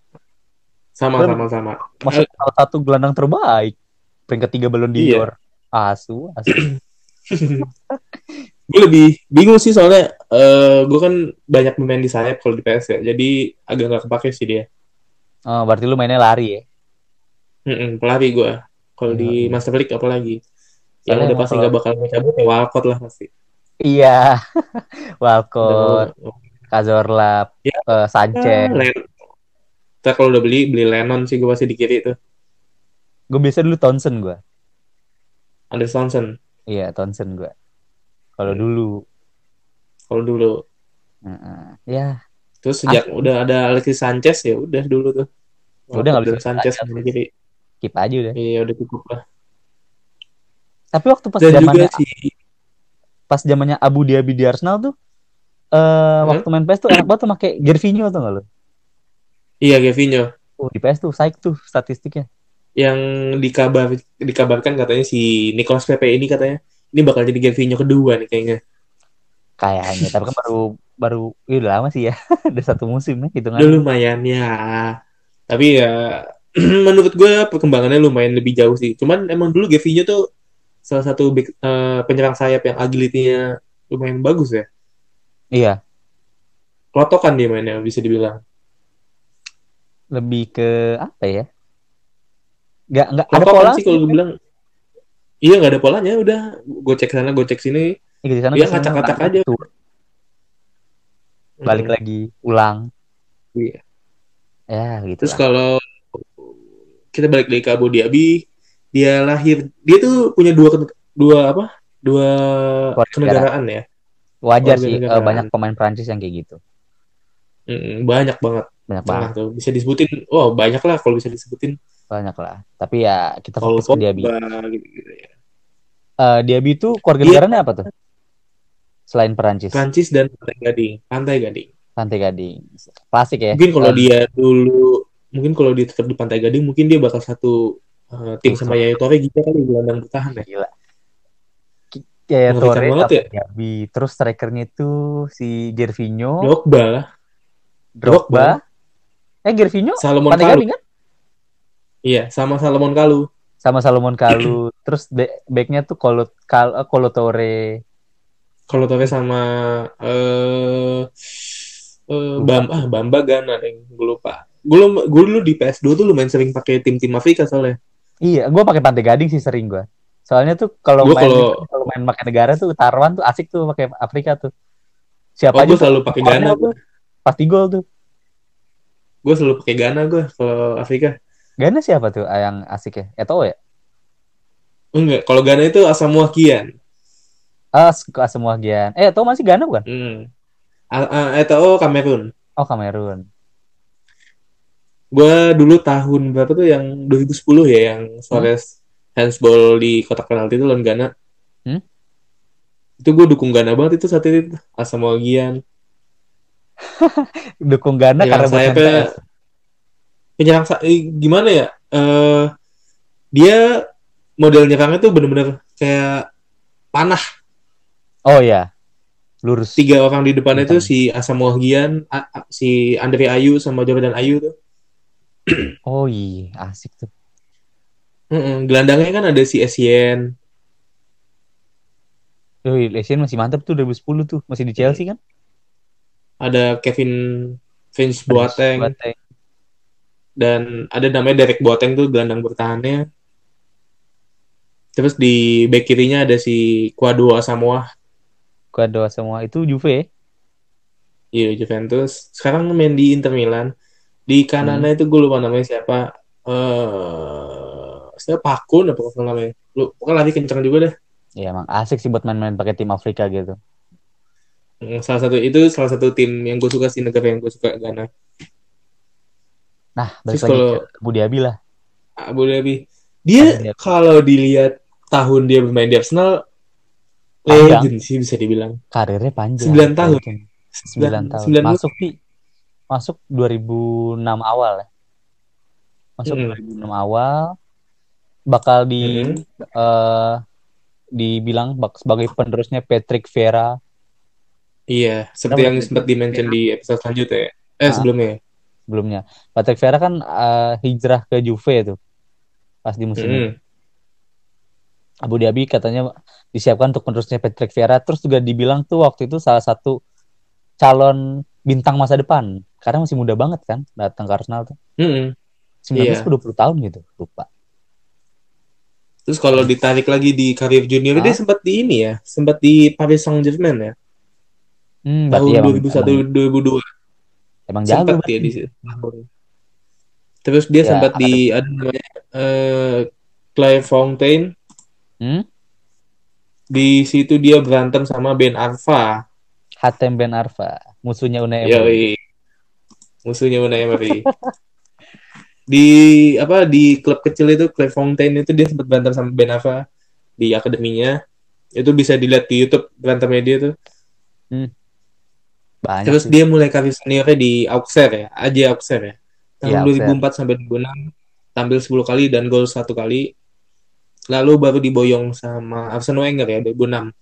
Sama, Gua- sama, sama. Masuk salah satu gelandang terbaik. Peringkat tiga Ballon Iya. d'Or. Asu, asu. gue lebih bingung sih soalnya eh gue kan banyak pemain di sayap kalau di PS ya. Jadi agak nggak kepake sih dia. Oh, berarti lu mainnya lari ya? Mm-mm, pelari gue. Kalau di Iya. Master League apalagi. Yang udah pasti nggak bakal mau cabut ya Walcott lah pasti. Iya. Walcott, Cazorla, Ya. eh, Sanchez. Ah, Len- Ntar kalau udah beli, beli Lennon sih gue pasti di kiri tuh. Gue biasa dulu Townsend gue. Anders Townsend. Iya, Townsend gue. Kalau Hmm. dulu. Kalau dulu. Heeh. Ya, Terus sejak udah ada Alexis Sanchez ya udah dulu tuh. Ah. Udah nggak bisa Sanchez di kiri. keep aja udah. Iya udah cukup lah. Tapi waktu pas zamannya pas zamannya Abu Dhabi di Arsenal tuh eh waktu main PS tuh enak banget tuh pakai Gervinho tuh nggak lo? iya Gavinho Oh, di PS tuh psych tuh statistiknya. yang dikabar dikabarkan katanya si Nicolas Pepe ini katanya ini bakal jadi Gavinho kedua nih kayaknya. Kayaknya, tapi kan baru baru ya udah lama sih ya. Udah satu musim ya hitungan. Udah lumayan ya. Tapi ya menurut gue perkembangannya lumayan lebih jauh sih. Cuman emang dulu Gavinho tuh salah satu big- eh, penyerang sayap yang agility-nya lumayan bagus ya. Iya, Klotokan dia mainnya bisa dibilang. lebih ke apa ya? Nggak nggak ada pola sih kalau gue bilang. Iya nggak ada polanya udah gue cek sana gue cek sini Ya, di sana Iya, biasanya ngacak-ngacak aja. itu, Balik Hmm, lagi, ulang. iya. Ya, gitu Terus lah. kalau kita balik lagi ke Abu Dhabi, dia lahir, dia tuh punya dua dua apa? Dua kenegaraan ya. Wajar warga sih, eh, negaraan. banyak pemain Prancis yang kayak gitu. Mm, banyak banget. Banyak Nah, banget, tuh bisa disebutin. Wow, banyak lah kalau bisa disebutin. banyak lah. Tapi ya kita fokus ke Diaby. Pogba gitu-gitu ya. Eh, Diaby itu keluarga Iya. negaranya apa tuh? Selain Perancis, Prancis dan Pantai Gading. Pantai Gading. Pantai Gading. Klasik ya. Mungkin kalau Eh, dia dulu, mungkin kalau dia tetap di Pantai Gading, mungkin dia bakal satu uh, tim sama Yaya Torre gitu kali gelandang bertahan ya. gila. Kayak Mengerikan Torre banget sama ya. Diaby. Terus strikernya itu si Gervinho, Drogba lah. Drogba. Eh Gervinho Salomon Kalu. Kan? Iya, sama Salomon Kalu. Sama Salomon Kalu. Terus backnya tuh Kolo Kal eh, Kolo Torre. Kalau Torre sama eh eh, Bam ah Bamba Gana yang gue lupa. Gue gue dulu di PS2 tuh lumayan sering pakai tim-tim Afrika soalnya. Iya, gue pakai Pantai Gading sih sering gue. Soalnya tuh kalau main kalau- main pakai negara tuh taruhan tuh asik tuh pakai Afrika tuh. Siapa Oh, aja gue selalu pakai Ghana. tuh pasti gol tuh. Gue selalu pakai Ghana gue kalau Afrika. Ghana siapa tuh ah, yang asik ya? Eto'o ya? Enggak, kalau Ghana itu Asamoah Gyan. Ah, suka semua gian. Eh, Eto'o masih Ghana bukan? Hmm. A- a- Eto'o Kamerun. Oh, Kamerun. Gue dulu tahun berapa tuh yang 2010 ya yang Suarez handsball di kotak penalti itu lawan Ghana. Hmm? Itu gue dukung Ghana banget itu saat itu. Asamoah Gyan. Dukung Ghana Penyerang karena MPS. penyerang sa- eh, gimana ya? Eh dia model nyerangnya tuh bener-bener kayak panah. Oh ya. Lurus. Tiga orang di depannya tuh si Asamoah Gyan, A- A- si Andre Ayu sama Jordan Ayu tuh. Oh iya, asik tuh. Mm-mm. Gelandangnya kan ada si Essien. Yoi, Asian masih mantap tuh 2010 tuh. Masih di Chelsea kan? ada Kevin Vince Boateng Boateng. dan ada namanya Derek Boateng tuh gelandang bertahannya. Terus di back kirinya ada si Kwadwo Asamoah, Gua doa semua itu Juve. ya? iya Juventus. Sekarang main di Inter Milan. Di kanannya itu gue lupa namanya siapa. Eh, siapa Pakun apa kalau namanya? Lu pokoknya lari kencang juga deh. Ya emang asik sih buat main-main pakai tim Afrika gitu. Mm, Salah satu itu salah satu tim yang gue suka sih negara yang gue suka Ghana. Nah, balik Terus lagi kalau- ke Abu Dhabi lah. Abu Dhabi. Abu Dia Dhabi. kalau dilihat tahun dia bermain di Arsenal Panjang. legend sih bisa dibilang. Karirnya panjang. Sembilan tahun. Sembilan tahun. sembilan Masuk sih masuk 2006 awal ya. masuk Mm-mm. 2006 awal bakal di Mm-mm. eh, dibilang bak- sebagai penerusnya Patrick Vieira Iya, seperti Kenapa yang Patrick sempat dimention di episode selanjutnya ya. Eh, Ah. sebelumnya. sebelumnya. Patrick Vieira kan eh, hijrah ke Juve tuh pas di musim ini. Mm-mm. Abu Dhabi katanya disiapkan untuk penerusnya Patrick Vieira terus juga dibilang tuh waktu itu salah satu calon bintang masa depan karena masih muda banget kan datang ke Arsenal tuh Mm-mm. 19 Iya. ke 20 tahun gitu lupa Terus kalau ditarik lagi di karir junior Ah. dia sempat di ini ya, sempat di Paris Saint-Germain ya, hmm, tahun emang, 2001 emang, 2002 emang jago sempat dia di situ. Terus dia Ya, sempat di ada namanya eh Claire Fontaine. hmm? Di situ dia berantem sama Ben Arfa. Hatem Ben Arfa musuhnya Unai Emery Yoi. Musuhnya Unai Emery. di apa di klub kecil itu Fontaine itu dia sempat berantem sama Ben Arfa di akademinya. Itu bisa dilihat di YouTube berantemnya dia tuh. banyak Terus sih. dia mulai karir seniornya di Auxerre ya, aja Auxerre ya. Tahun Auxerre. 2004 sampai 2006 tampil 10 kali dan gol satu kali. Lalu baru diboyong sama Arsene Wenger ya 2006.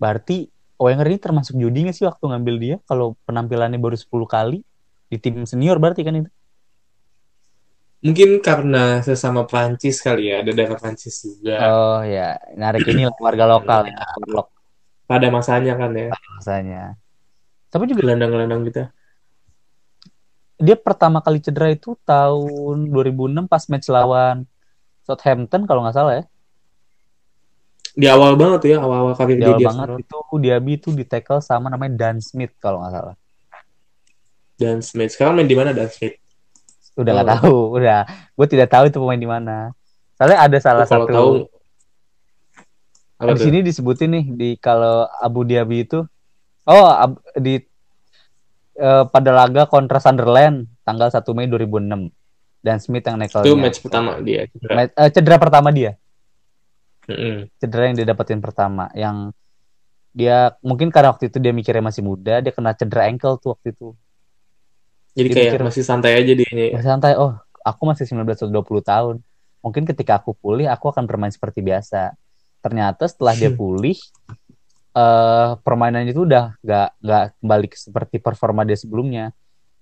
berarti Wenger ini termasuk judi nggak sih waktu ngambil dia kalau penampilannya baru 10 kali di tim senior berarti kan itu Mungkin karena sesama Prancis kali ya, ada darah Prancis juga. Oh ya. Narik ini warga lokal ya warlock pada masanya kan ya, rasanya tapi juga? Gelandang-gelandang gitu. dia pertama kali cedera itu tahun 2006 pas match lawan Southampton kalau nggak salah ya. Di awal banget ya, awal-awal karir di dia awal di banget Arsenal. itu Diaby itu di tackle sama namanya Dan Smith kalau nggak salah. Dan Smith. Sekarang main di mana Dan Smith? Udah nggak Oh. tahu udah. Gue tidak tahu itu pemain di mana. Soalnya ada salah Kalau satu tahu di sini disebutin nih di kalau Abu Dhabi itu. Oh ab- di eh, pada laga kontra Sunderland tanggal 1 Mei 2006 dan Smith yang nekelnya Itu match pertama dia. cedera. Ma- eh, cedera pertama dia. Cedera yang dia dapetin pertama yang dia mungkin karena waktu itu dia mikirnya masih muda dia kena cedera ankle tuh waktu itu Jadi kayak mikir- masih santai aja dia. ya. masih santai. Oh aku masih 19 atau 20 tahun. Mungkin ketika aku pulih aku akan bermain seperti biasa. Ternyata setelah dia pulih eh permainannya itu udah nggak nggak kembali ke seperti performa dia sebelumnya.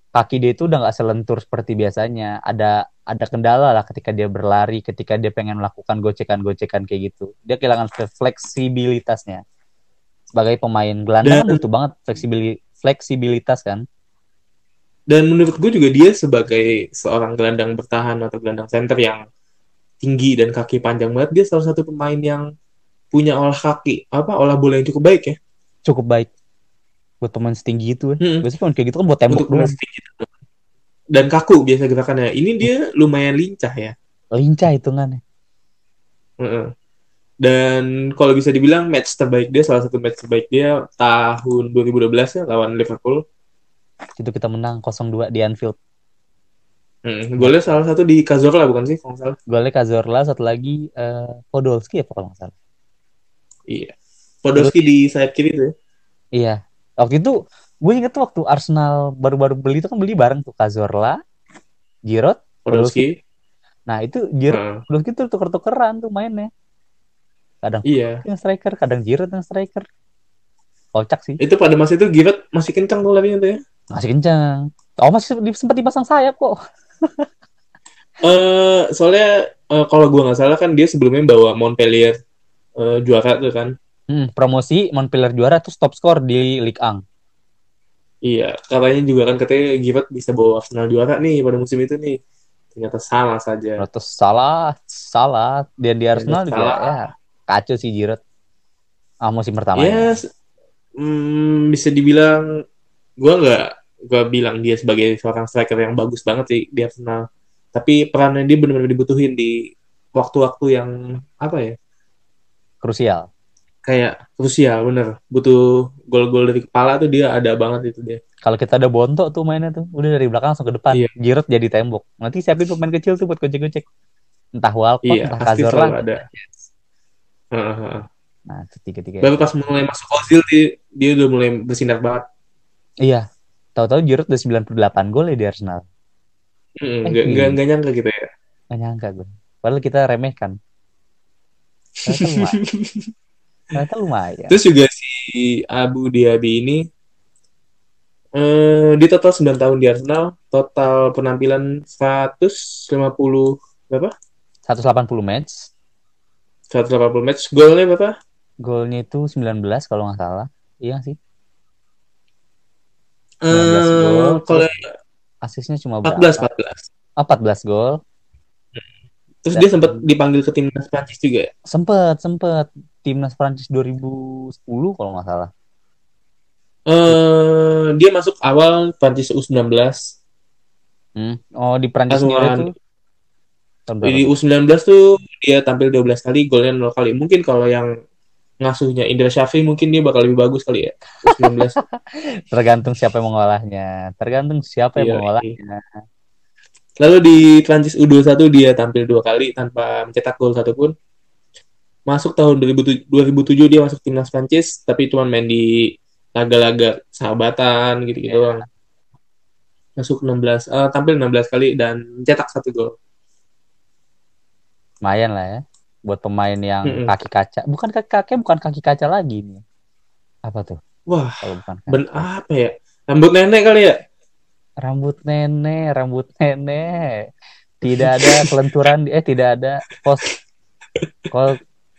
Kaki dia itu udah nggak selentur seperti biasanya. Ada ada kendala lah ketika dia berlari ketika dia pengen melakukan gocekan-gocekan kayak gitu. Dia kehilangan fleksibilitasnya. Sebagai pemain gelandang Dan- butuh banget fleksibili- fleksibilitas kan Dan menurut gue juga dia sebagai seorang gelandang bertahan atau gelandang center yang tinggi dan kaki panjang banget, dia salah satu pemain yang punya olah kaki, apa olah bola yang cukup baik ya. cukup baik buat pemain setinggi itu kan. Mm-mm. Biasanya pemain kayak gitu kan buat tembok doang. itu. Dan kaku biasa gerakannya. Ini dia lumayan lincah ya. Lincah hitungannya. Heeh. Dan kalau bisa dibilang match terbaik dia, salah satu match terbaik dia tahun 2012 ya lawan Liverpool. Itu kita menang 0-2 di Anfield. Hmm, golnya salah satu di Cazorla bukan sih kalau salah? Golnya Cazorla, satu lagi eh, Podolski apa kalau nggak salah. Iya. Podolski di sayap kiri tuh ya. Iya. Waktu itu gue inget tuh waktu Arsenal baru-baru beli itu kan beli bareng tuh Cazorla, Giroud. Podolski. Nah itu Giroud, Heeh. Podolski tuh tuker-tukeran tuh mainnya. Kadang Iya. yang striker, kadang Giroud yang striker. Kocak sih. Itu pada masa itu Giroud masih kencang tuh larinya tuh ya. Masih kencang. Oh masih sempat dipasang sayap kok. Eh soalnya eh, kalau gua nggak salah kan dia sebelumnya bawa Montpellier eh, juara tuh kan. Hmm, promosi Montpellier juara terus top skor di Ligue 1. Iya, katanya juga kan katanya Giroud bisa bawa Arsenal juara nih pada musim itu nih. Ternyata sama saja. Terus salah, salah. Dan di Arsenal juga salah. ya kacau sih Giroud. Ah musim pertama. Ya, s- hmm, bisa dibilang gua nggak gua bilang dia sebagai seorang striker yang bagus banget sih di Arsenal. Tapi perannya dia benar-benar dibutuhin di waktu-waktu yang apa ya? Krusial. Kayak krusial bener. Butuh gol-gol dari kepala tuh dia ada banget itu dia. Kalau kita ada Bonto tuh mainnya tuh, udah dari belakang langsung ke depan. Iya. Jadi tembok. Nanti siapin pemain kecil tuh buat gocek-gocek. Entah Walcott, Iya, entah pasti Cazorla. selalu ada. Heeh, heeh. Nah, tiga-tiga. Baru pas mulai masuk Ozil dia, dia udah mulai bersinar banget. Iya. Tahu-tahu Giroud udah 98 gol ya di Arsenal. Mm, Eh, iya. nggak nggak nyangka gitu ya Gak nyangka gue. Padahal kita remehkan. Ternyata lumayan. Ternyata lumayan. terus juga si Abu Dhabi ini eh di total 9 tahun di Arsenal total penampilan 150 berapa 180 match. 180 match golnya berapa Golnya itu 19 kalau nggak salah. Iya sih. 19 eh gol, kalau Asisnya cuma 14 berapa? 14 Oh, 14 gol. terus Dan- dia sempat dipanggil ke timnas Prancis juga ya Sempet, sempet. Timnas Prancis 2010 kalau nggak salah. eh dia masuk awal Prancis U19 Hmm. Oh, di Prancis sendiri tuh. berapa di tuh? U19 tuh dia tampil 12 kali golnya 0 kali mungkin kalau yang ngasuhnya Indra Syafri mungkin dia bakal lebih bagus kali ya U19 Tergantung siapa yang mengolahnya. Tergantung siapa yang Iya, mengolahnya. Lalu di Prancis U21 dia tampil dua kali tanpa mencetak gol satupun. Masuk tahun 2007, 2007 dia masuk timnas Prancis, tapi cuma main di laga-laga sahabatan gitu-gitu Iya. doang. Masuk 16, eh, tampil 16 kali dan mencetak satu gol. Lumayan lah ya. Buat pemain yang Mm-mm. kaki kaca. Bukan kaki kaca, bukan kaki kaca lagi nih. Apa tuh? Wah, Kalau bukan ben apa ya? Rambut nenek kali ya? rambut nenek, rambut nenek. Tidak ada kelenturan, eh tidak ada pos kol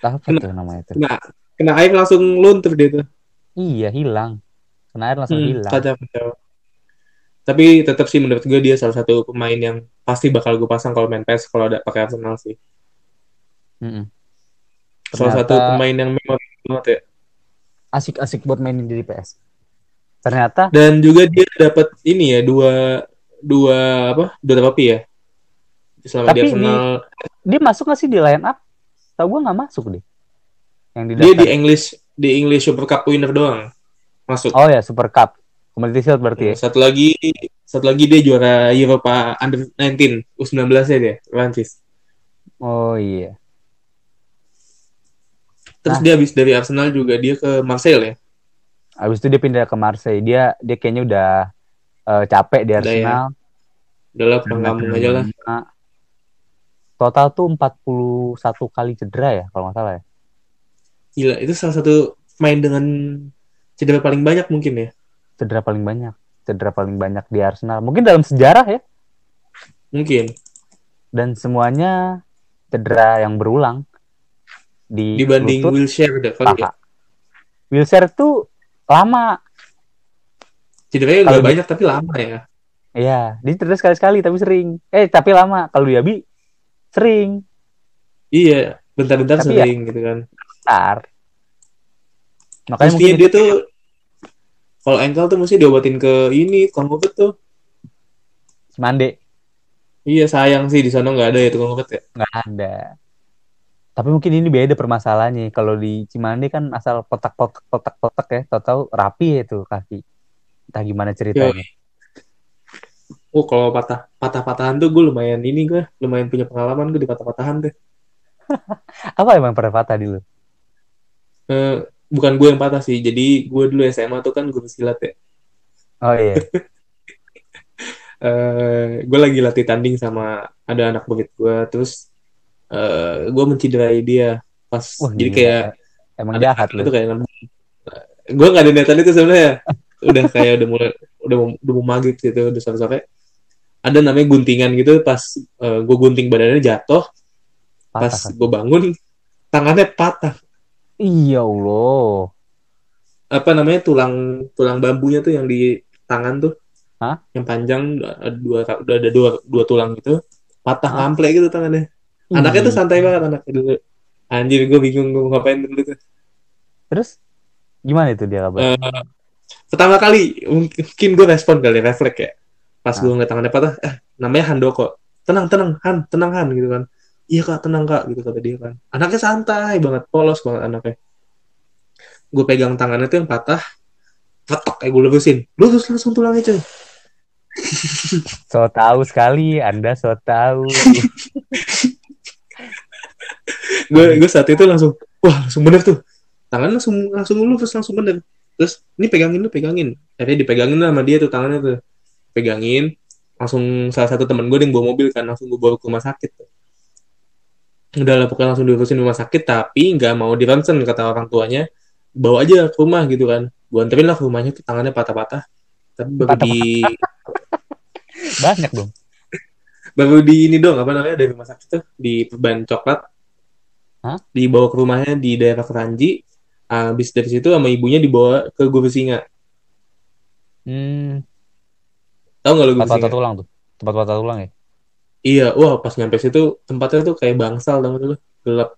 apa tuh namanya itu? Kena, kena air langsung luntur dia tuh. Iya hilang, kena air langsung Hmm, hilang. kacau, kacau. Tapi tetap sih menurut gue dia salah satu pemain yang pasti bakal gue pasang kalau main PES kalau ada pakai Arsenal sih. Mm-mm. Salah satu pemain yang memorable banget ya. asik-asik buat mainin di PS. Ternyata Dan juga dia dapat ini ya dua dua apa? Dua trofi ya. Selama Tapi di Arsenal dia masuk nggak sih di line up? Tahu gue nggak masuk deh. Yang di dia di English di English Super Cup winner doang masuk. Oh ya Super Cup, Community Shield berarti ya. Satu lagi satu lagi dia juara Eropa Under 19 U19 ya dia Prancis. Oh iya. Terus Nah. dia habis dari Arsenal juga dia ke Marseille ya. Abis itu dia pindah ke Marseille. Dia dia kayaknya udah eh, capek di Udah ya. Arsenal. Udahlah pulang kampung aja lah. Nah, Total tuh 41 kali cedera ya kalau nggak salah ya. Gila, itu salah satu main dengan cedera paling banyak mungkin ya. Cedera paling banyak. Cedera paling banyak di Arsenal. Mungkin dalam sejarah ya. Mungkin Dan semuanya cedera yang berulang. Di dibanding lutut, Wilshere deh kali ya. Wilshere tuh lama. Cederanya udah di- banyak tapi lama ya. Iya, dia cedera sekali-sekali tapi sering. Eh, tapi lama. Kalau Diaby sering. Iya, bentar-bentar ya- sering gitu kan. Bentar. Makanya mungkin dia tuh kalau ankle tuh mesti diobatin ke ini tukang obat tuh. Mande Iya sayang sih di sana nggak ada ya tukang obat ya. nggak ada. Tapi mungkin ini beda permasalahannya. Kalau di Cimande kan asal kotak-kotak kotak-kotak ya, tahu-tahu rapi ya itu kaki. Entah gimana ceritanya. Oh kalau patah patah-patahan tuh gue lumayan ini gue lumayan punya pengalaman gue di patah-patahan deh. Apa emang pernah patah di lu? Eh, bukan gue yang patah sih. Jadi gue dulu SMA tuh kan guru silat ya. Oh iya. eh gue lagi latih tanding sama ada anak murid gue terus eh gue menciderai dia. Pas Wah, jadi kayak Emang jahat lu. itu kayak gue nggak ada niatan itu sebenarnya. Udah kayak udah mulai udah mau, udah mau maghrib gitu udah sore-sore ada namanya guntingan gitu pas gue gunting badannya jatuh. Pas kan? gue bangun tangannya patah. Iya Allah. apa namanya tulang tulang bambunya tuh yang di tangan tuh. Hah? yang panjang ada dua udah ada dua dua tulang gitu. Patah ngamplek gitu tangannya anaknya tuh Ih. santai banget anaknya dulu anjir gue bingung gue ngapain dulu tuh. Terus? Gimana itu dia kabar? Eh, pertama kali mungkin gue respon kali refleks ya. Pas Ah. gue ngeliat tangannya patah eh namanya Handoko tenang tenang Han tenang Han gitu kan. Iya kak tenang kak gitu kata dia kan. Anaknya santai banget polos banget anaknya. Gue pegang tangannya tuh yang patah petok kayak gue lurusin lurus langsung tulangnya cuy. So tahu sekali, Anda so tahu. gue gue saat itu langsung wah langsung bener tuh. Tangan langsung langsung lurus langsung bener. Terus ini pegangin lu pegangin. Akhirnya dipegangin lah sama dia tuh tangannya tuh. Pegangin langsung salah satu temen gue yang bawa mobil kan langsung gue bawa ke rumah sakit udah lah pokoknya langsung diurusin di rumah sakit tapi nggak mau di kata orang tuanya bawa aja ke rumah gitu kan. Gue anterin lah ke rumahnya tuh tangannya patah-patah. Tapi baru di Banyak dong. baru di ini dong apa namanya dari rumah sakit tuh di perban coklat Hah? dibawa ke rumahnya di daerah Keranji. Habis dari situ sama ibunya dibawa ke Gubeng Singa Hmm, tahu nggak lu Gubeng tempat patah Singa tulang tuh. Tempat patah tulang ya. iya wah pas nyampe situ tempatnya tuh kayak bangsal tau lu? Gelap.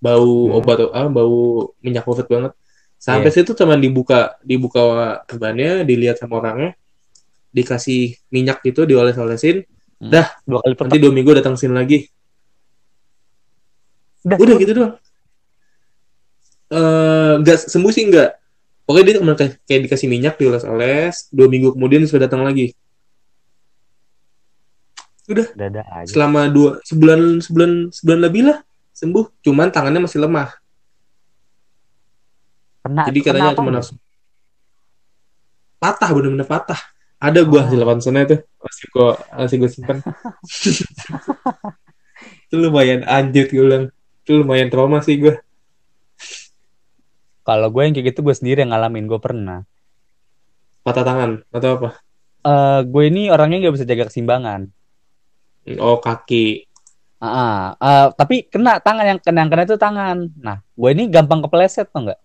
Bau Hmm. obat ah bau minyak covid banget. Sampai situ cuman dibuka dibuka perbannya dilihat sama orangnya. Dikasih minyak gitu dioles-olesin. Dua kali nanti dua minggu datang sini lagi Udah, udah gitu doang. Eh nggak sembuh sih nggak. Pokoknya dia kayak, kayak dikasih minyak dioles-oles dua minggu kemudian sudah datang lagi. Udah. Ada aja. selama dua sebulan sebulan sebulan lebih lah sembuh. Cuman tangannya masih lemah. Kena, jadi katanya cuma langsung patah bener-bener patah. Ada gua Oh. hasil ronsennya tuh masih gua masih gua simpan. Itu lumayan anjir gue bilang itu lumayan trauma sih gua Kalau gue yang kayak gitu gue sendiri yang ngalamin. Gue pernah. patah tangan atau apa Eh gue ini orangnya nggak bisa jaga keseimbangan. oh kaki Ah, ah. Eh, tapi kena tangan yang kena yang kena itu tangan. Nah, gue ini gampang kepleset tau nggak?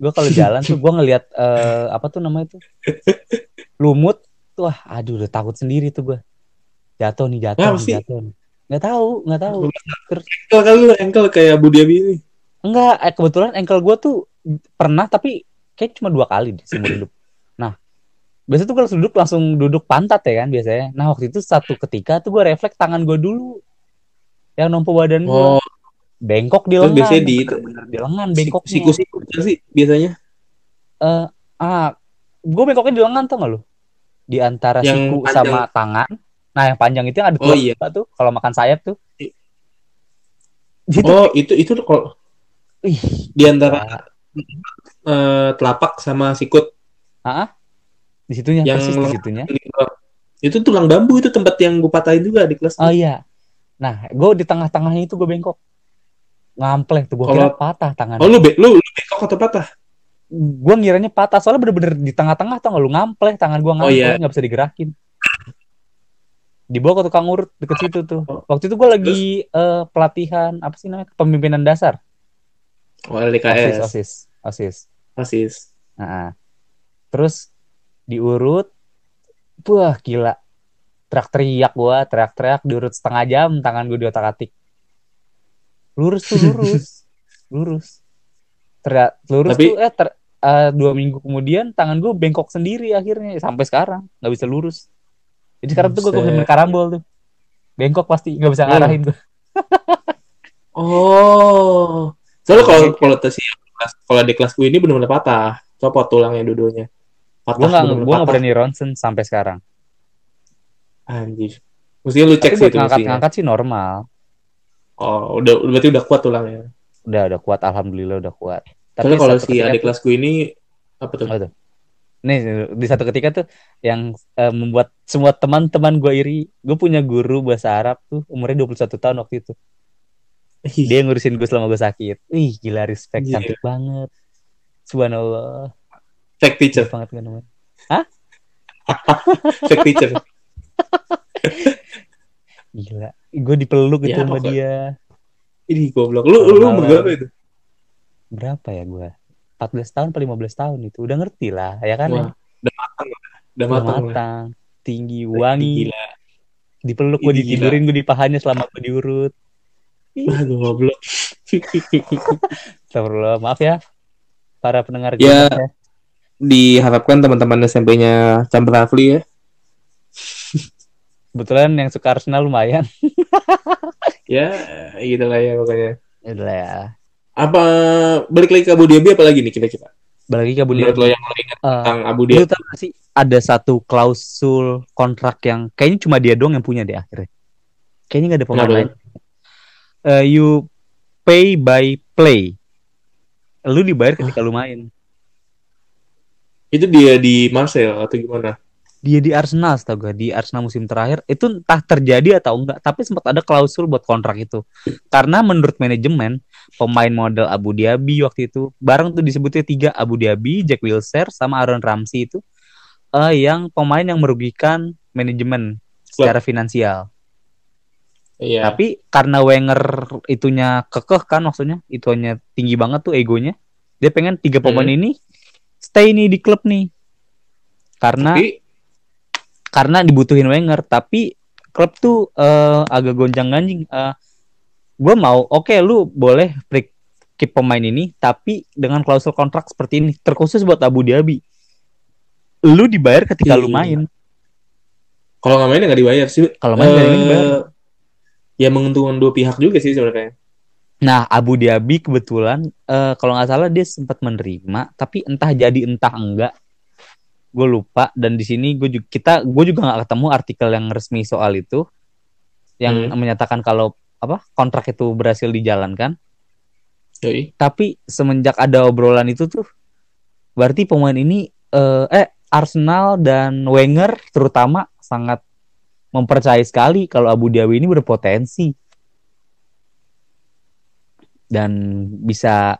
Gue kalau jalan tuh gue ngelihat eh, apa tuh namanya itu lumut. Tuh, ah, aduh udah takut sendiri tuh gue. Jatuh nih, jatuh Kenapa nih, jatuh nih. Nggak tahu, nggak tahu. Engkel kali lu, engkel kayak Budi Abi ini. Enggak, eh, kebetulan ankle gue tuh pernah tapi kayak cuma dua kali deh seumur hidup. Nah, biasanya tuh kalau duduk langsung duduk pantat ya kan biasanya. Nah waktu itu satu ketika tuh gue refleks tangan gue dulu yang nompo badan gue Oh, bengkok di lengan. biasanya di di lengan bengkoknya. Siku-siku kan sih biasanya. Eh, ah, gue bengkoknya di lengan tau gak lu? Di antara Yang siku panjang. sama tangan. Nah yang panjang itu yang ada Oh, iya. tuh kalau makan sayap tuh. Gitu. Oh, itu itu tuh kalau Ih, di antara eh, telapak sama sikut ah, di situnya yang persis di situnya. itu tulang bambu itu tempat yang gue patahin juga di kelas. Oh iya. Nah, gue di tengah-tengahnya itu gue bengkok. Ngampleh tuh, gue kira patah tangan. Oh, lu be lu, lu bengkok atau patah? Gue ngiranya patah, soalnya bener-bener di tengah-tengah tau gak lu ngampleh, tangan gue ngampleh, iya. nggak bisa digerakin. Dibawa ke tukang urut deket situ tuh. Oh. Waktu itu gue lagi eh, pelatihan, apa sih namanya, pemimpinan dasar. Oh, Osis, LDKS. osis, osis. Osis. Nah, terus diurut, wah gila. Teriak-teriak gua, teriak-teriak diurut setengah jam, tangan gue diotak-atik. Lurus tuh lurus, lurus. Teriak, lurus Tapi- tuh eh ter- eh, dua minggu kemudian tangan gue bengkok sendiri akhirnya sampai sekarang nggak bisa lurus. Jadi sekarang tuh gue main karambol tuh, bengkok pasti nggak bisa Hmm. ngarahin gue. Oh. Soalnya kalau kalau tes kelas kalau di kelas gue ini benar-benar patah. Copot tulangnya dua-duanya. Patah. Gue nggak gue nggak berani ronsen sampai sekarang. Anjir. Mestinya lu cek Tapi sih itu mestinya. ngangkat-ngangkat sih normal. Oh, udah berarti udah kuat tulangnya. Udah udah kuat, alhamdulillah udah kuat. Tapi kalau si adik tuh- kelas gue ini apa tuh? Apa tuh? Nih di satu ketika tuh yang eh, membuat semua teman-teman gue iri. Gue punya guru bahasa Arab tuh umurnya 21 tahun waktu itu. Ih, Dia ngurusin gue selama gue sakit. Wih gila respect Iya. cantik banget. Subhanallah. fake teacher, banget kan namanya. fake teacher. Gila. Gue dipeluk gitu Ya, sama dia. Ini goblok. Lu lu berapa itu? Berapa ya gue? 14 tahun atau 15 tahun itu. Udah ngerti lah ya kan. Wah, udah matang. Udah Udah matang. lah. matang. Tinggi, wangi. Gila. Dipeluk gue ditidurin gue di pahanya selama gue diurut. Goblok. Astagfirullah, maaf ya para pendengar Ya. Gilbert ya. Diharapkan teman-teman SMP-nya Chandra Rafli ya. Kebetulan yang suka Arsenal lumayan. Ya, gitu lah ya pokoknya. Udah ya. Apa balik lagi ke Abu Dhabi apa lagi nih kira-kira? Balik lagi ke Abu Menurut Dhabi. lo yang lo ingat Eh, tentang Abu lu Dhabi? tahu gak sih ada satu klausul kontrak yang kayaknya cuma dia doang yang punya deh akhirnya. Kayaknya nggak ada pemain lain. Eh, you pay by play. Lu dibayar ketika lu main. Itu dia di Marcel atau gimana? Dia di Arsenal tau gue di Arsenal musim terakhir itu entah terjadi atau enggak tapi sempat ada klausul buat kontrak itu karena menurut manajemen pemain model Abu Dhabi waktu itu bareng tuh disebutnya tiga Abu Dhabi Jack Wilshere sama Aaron Ramsey itu eh yang pemain yang merugikan manajemen secara finansial Iya. tapi karena Wenger itunya kekeh kan maksudnya itunya tinggi banget tuh egonya dia pengen tiga pemain Hmm. ini stay nih di klub nih karena Tapi karena dibutuhin Wenger tapi klub tuh eh, agak gonjang ganjing gue mau oke lu boleh break keep pemain ini tapi dengan klausul kontrak seperti ini terkhusus buat Abu Dhabi lu dibayar ketika lu Iya. main kalau nggak main ya nggak dibayar sih. Kalau main nggak Eh, dibayar. Ya menguntungkan dua pihak juga sih sebenarnya. nah Abu Dhabi kebetulan eh, kalau nggak salah dia sempat menerima tapi entah jadi entah enggak gue lupa dan di sini gue juga kita gue juga nggak ketemu artikel yang resmi soal itu yang Hmm. menyatakan kalau apa kontrak itu berhasil dijalankan Yoi. tapi semenjak ada obrolan itu tuh berarti pemain ini eh, eh Arsenal dan Wenger terutama sangat mempercayai sekali kalau Abu Dhabi ini berpotensi dan bisa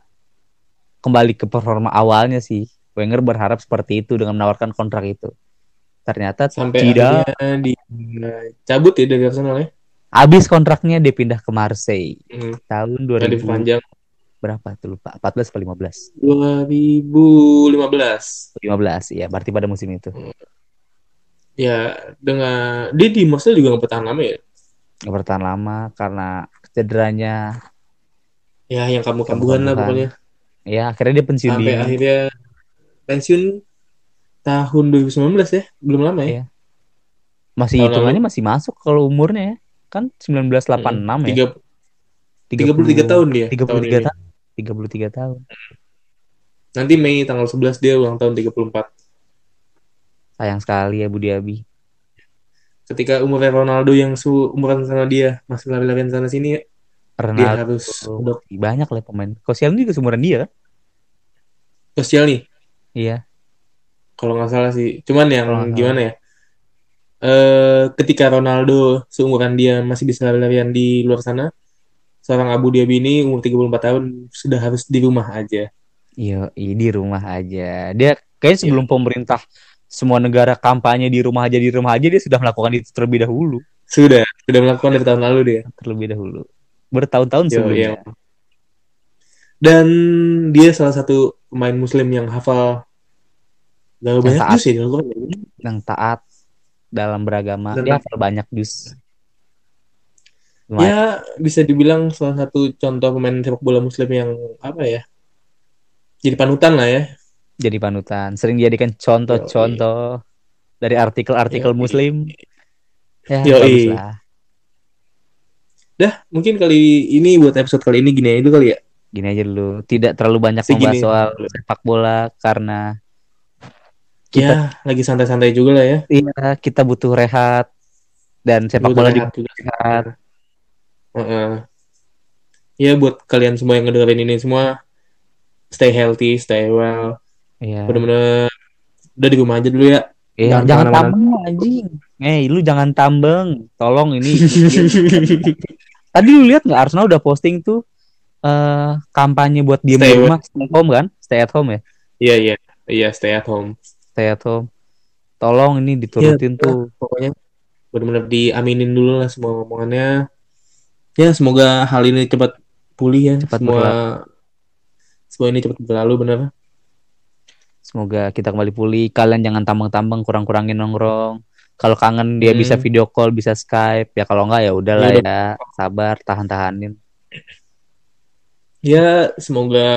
kembali ke performa awalnya sih Wenger berharap seperti itu dengan menawarkan kontrak itu ternyata Sampai tidak akhirnya di cabut ya dari Arsenal ya. habis kontraknya dia pindah ke Marseille Hmm. tahun Nggak 2000 diperpanjang. berapa tuh lupa 14 atau 15 2015. 15 ya berarti pada musim itu Ya dengan dia di Marseille juga nggak bertahan lama ya. nggak bertahan lama karena cederanya Ya yang kamu kambuhan lah pokoknya. ya akhirnya dia pensiun Sampai akhirnya pensiun tahun 2019 ya. Belum lama ya. Iya. masih tahun hitungannya masih masuk kalau umurnya ya kan 1986 ya Tiga- 33 tahun dia. 33 tahun ini. tahun 33 tahun Nanti Mei tanggal 11 dia ulang tahun 34. sayang sekali ya Budi Abi Ketika umurnya Ronaldo yang umuran sama dia masih lari-larian sana sini ya, dia Ronaldo harus banyak lah pemain Koscielny juga seumuran dia kan? sosial nih iya kalau nggak salah sih. Cuman yang nggak gimana ya? Eh ketika Ronaldo seumuran dia masih bisa lari-larian di luar sana, seorang Abu Dhabi ini umur 34 tahun sudah harus di rumah aja. iya iya, di rumah aja dia kayaknya sebelum pemerintah semua negara kampanye di rumah aja di rumah aja dia sudah melakukan itu terlebih dahulu Sudah, sudah melakukan dari tahun lalu dia. terlebih dahulu bertahun-tahun Yo, sebelumnya iya. Dan dia salah satu pemain muslim yang hafal Gak Yang banyak taat. jus ya yang taat dalam beragama Dan- dia hafal banyak jus Lumayan. Ya bisa dibilang salah satu contoh pemain sepak bola muslim yang apa ya? Jadi panutan lah ya. jadi panutan sering dijadikan contoh-contoh dari artikel-artikel muslim ya Yoi. lah Dah, mungkin kali ini buat episode kali ini gini aja dulu kali ya. gini aja dulu tidak terlalu banyak Segini. membahas soal sepak bola karena Kita- Ya, lagi santai-santai juga lah ya. iya kita butuh rehat dan sepak Butuh bola rehat juga rehat Heeh. Ya buat kalian semua yang ngedengerin ini semua stay healthy, stay well. Iya. Bener-bener udah di rumah aja dulu ya. Iya, Jangan jangan tambeng anjing. Eh, lu jangan tambeng. Tolong ini. Tadi lu lihat nggak Arsenal udah posting tuh eh kampanye buat diem di rumah, stay at home kan? Stay at home ya, Iya, iya. Iya, stay at home. Stay at home. Tolong ini diturutin Iya, tuh. Pokoknya bener-bener diaminin dulu lah semua omongannya. Ya, semoga hal ini cepat pulih ya. Cepat semua semua ini cepat berlalu bener. Semoga kita kembali pulih. Kalian jangan tambeng-tambeng, kurang-kurangin nongkrong. Kalau kangen dia Hmm. bisa video call, bisa Skype. Ya kalau enggak ya udahlah Iya, ya. Sabar, tahan-tahanin. Ya, semoga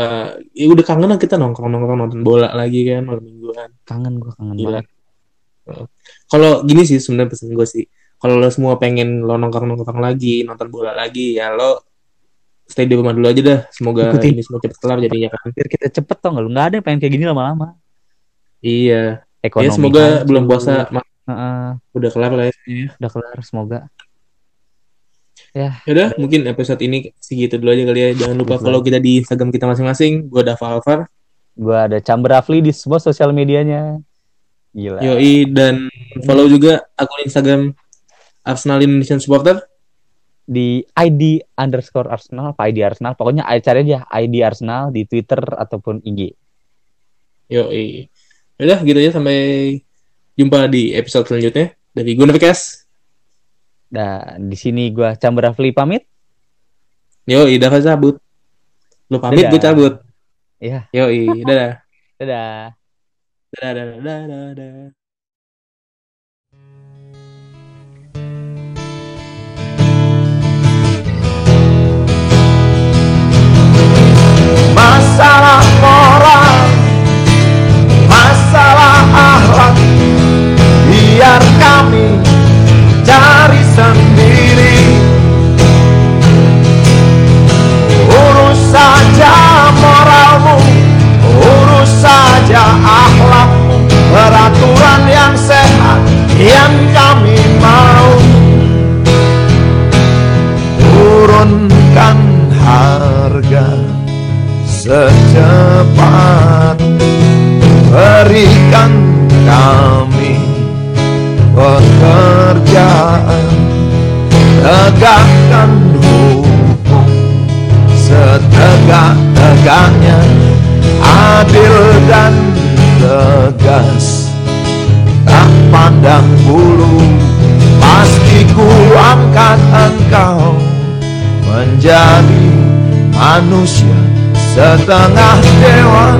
ya udah kangen lah kita nongkrong-nongkrong nonton bola lagi kan malam mingguan. Kangen gua kangen Gila. banget. Kalau gini sih sebenarnya pesan gue sih. Kalau lo semua pengen lo nongkrong-nongkrong lagi, nonton bola lagi, ya lo stay di rumah dulu aja dah. Semoga Ikutin. ini semua cepet kelar jadinya kan. Biar kita cepet tau nggak lu? Nggak ada yang pengen kayak gini lama-lama. Iya. Ekonomi ya semoga hancur. belum puasa mak- Heeh, udah kelar lah ya. udah kelar semoga. Yaudah, mungkin episode ini segitu dulu aja kali ya. Jangan lupa follow kita di Instagram kita masing-masing. Gue Dava Alvar. Gua ada Chamber Rafli di semua sosial medianya. Gila. Yoi dan follow juga akun Instagram Arsenal Indonesian Supporter. di ID underscore Arsenal, apa ID Arsenal, pokoknya cari aja ID Arsenal di Twitter ataupun IG. Yo, udah gitu ya sampai jumpa di episode selanjutnya dari Podcast. Dan di sini gua Chamber Rafli pamit. Yo, Dafa cabut. Lu pamit, Dadah. gue cabut. Ya, Yo, dadah. dadah. Dadah, dadah, dadah, dadah. Masalah moral Masalah akhlak Biar kami sendiri. Urus saja moralmu Urus saja akhlakmu Peraturan yang sehat Yang kami mau. Turunkan harga secepat. Berikan kami pekerjaan tegakkan hukum setegak-tegaknya adil dan tegas. Tak pandang bulu pasti ku angkat engkau. Menjadi manusia setengah dewa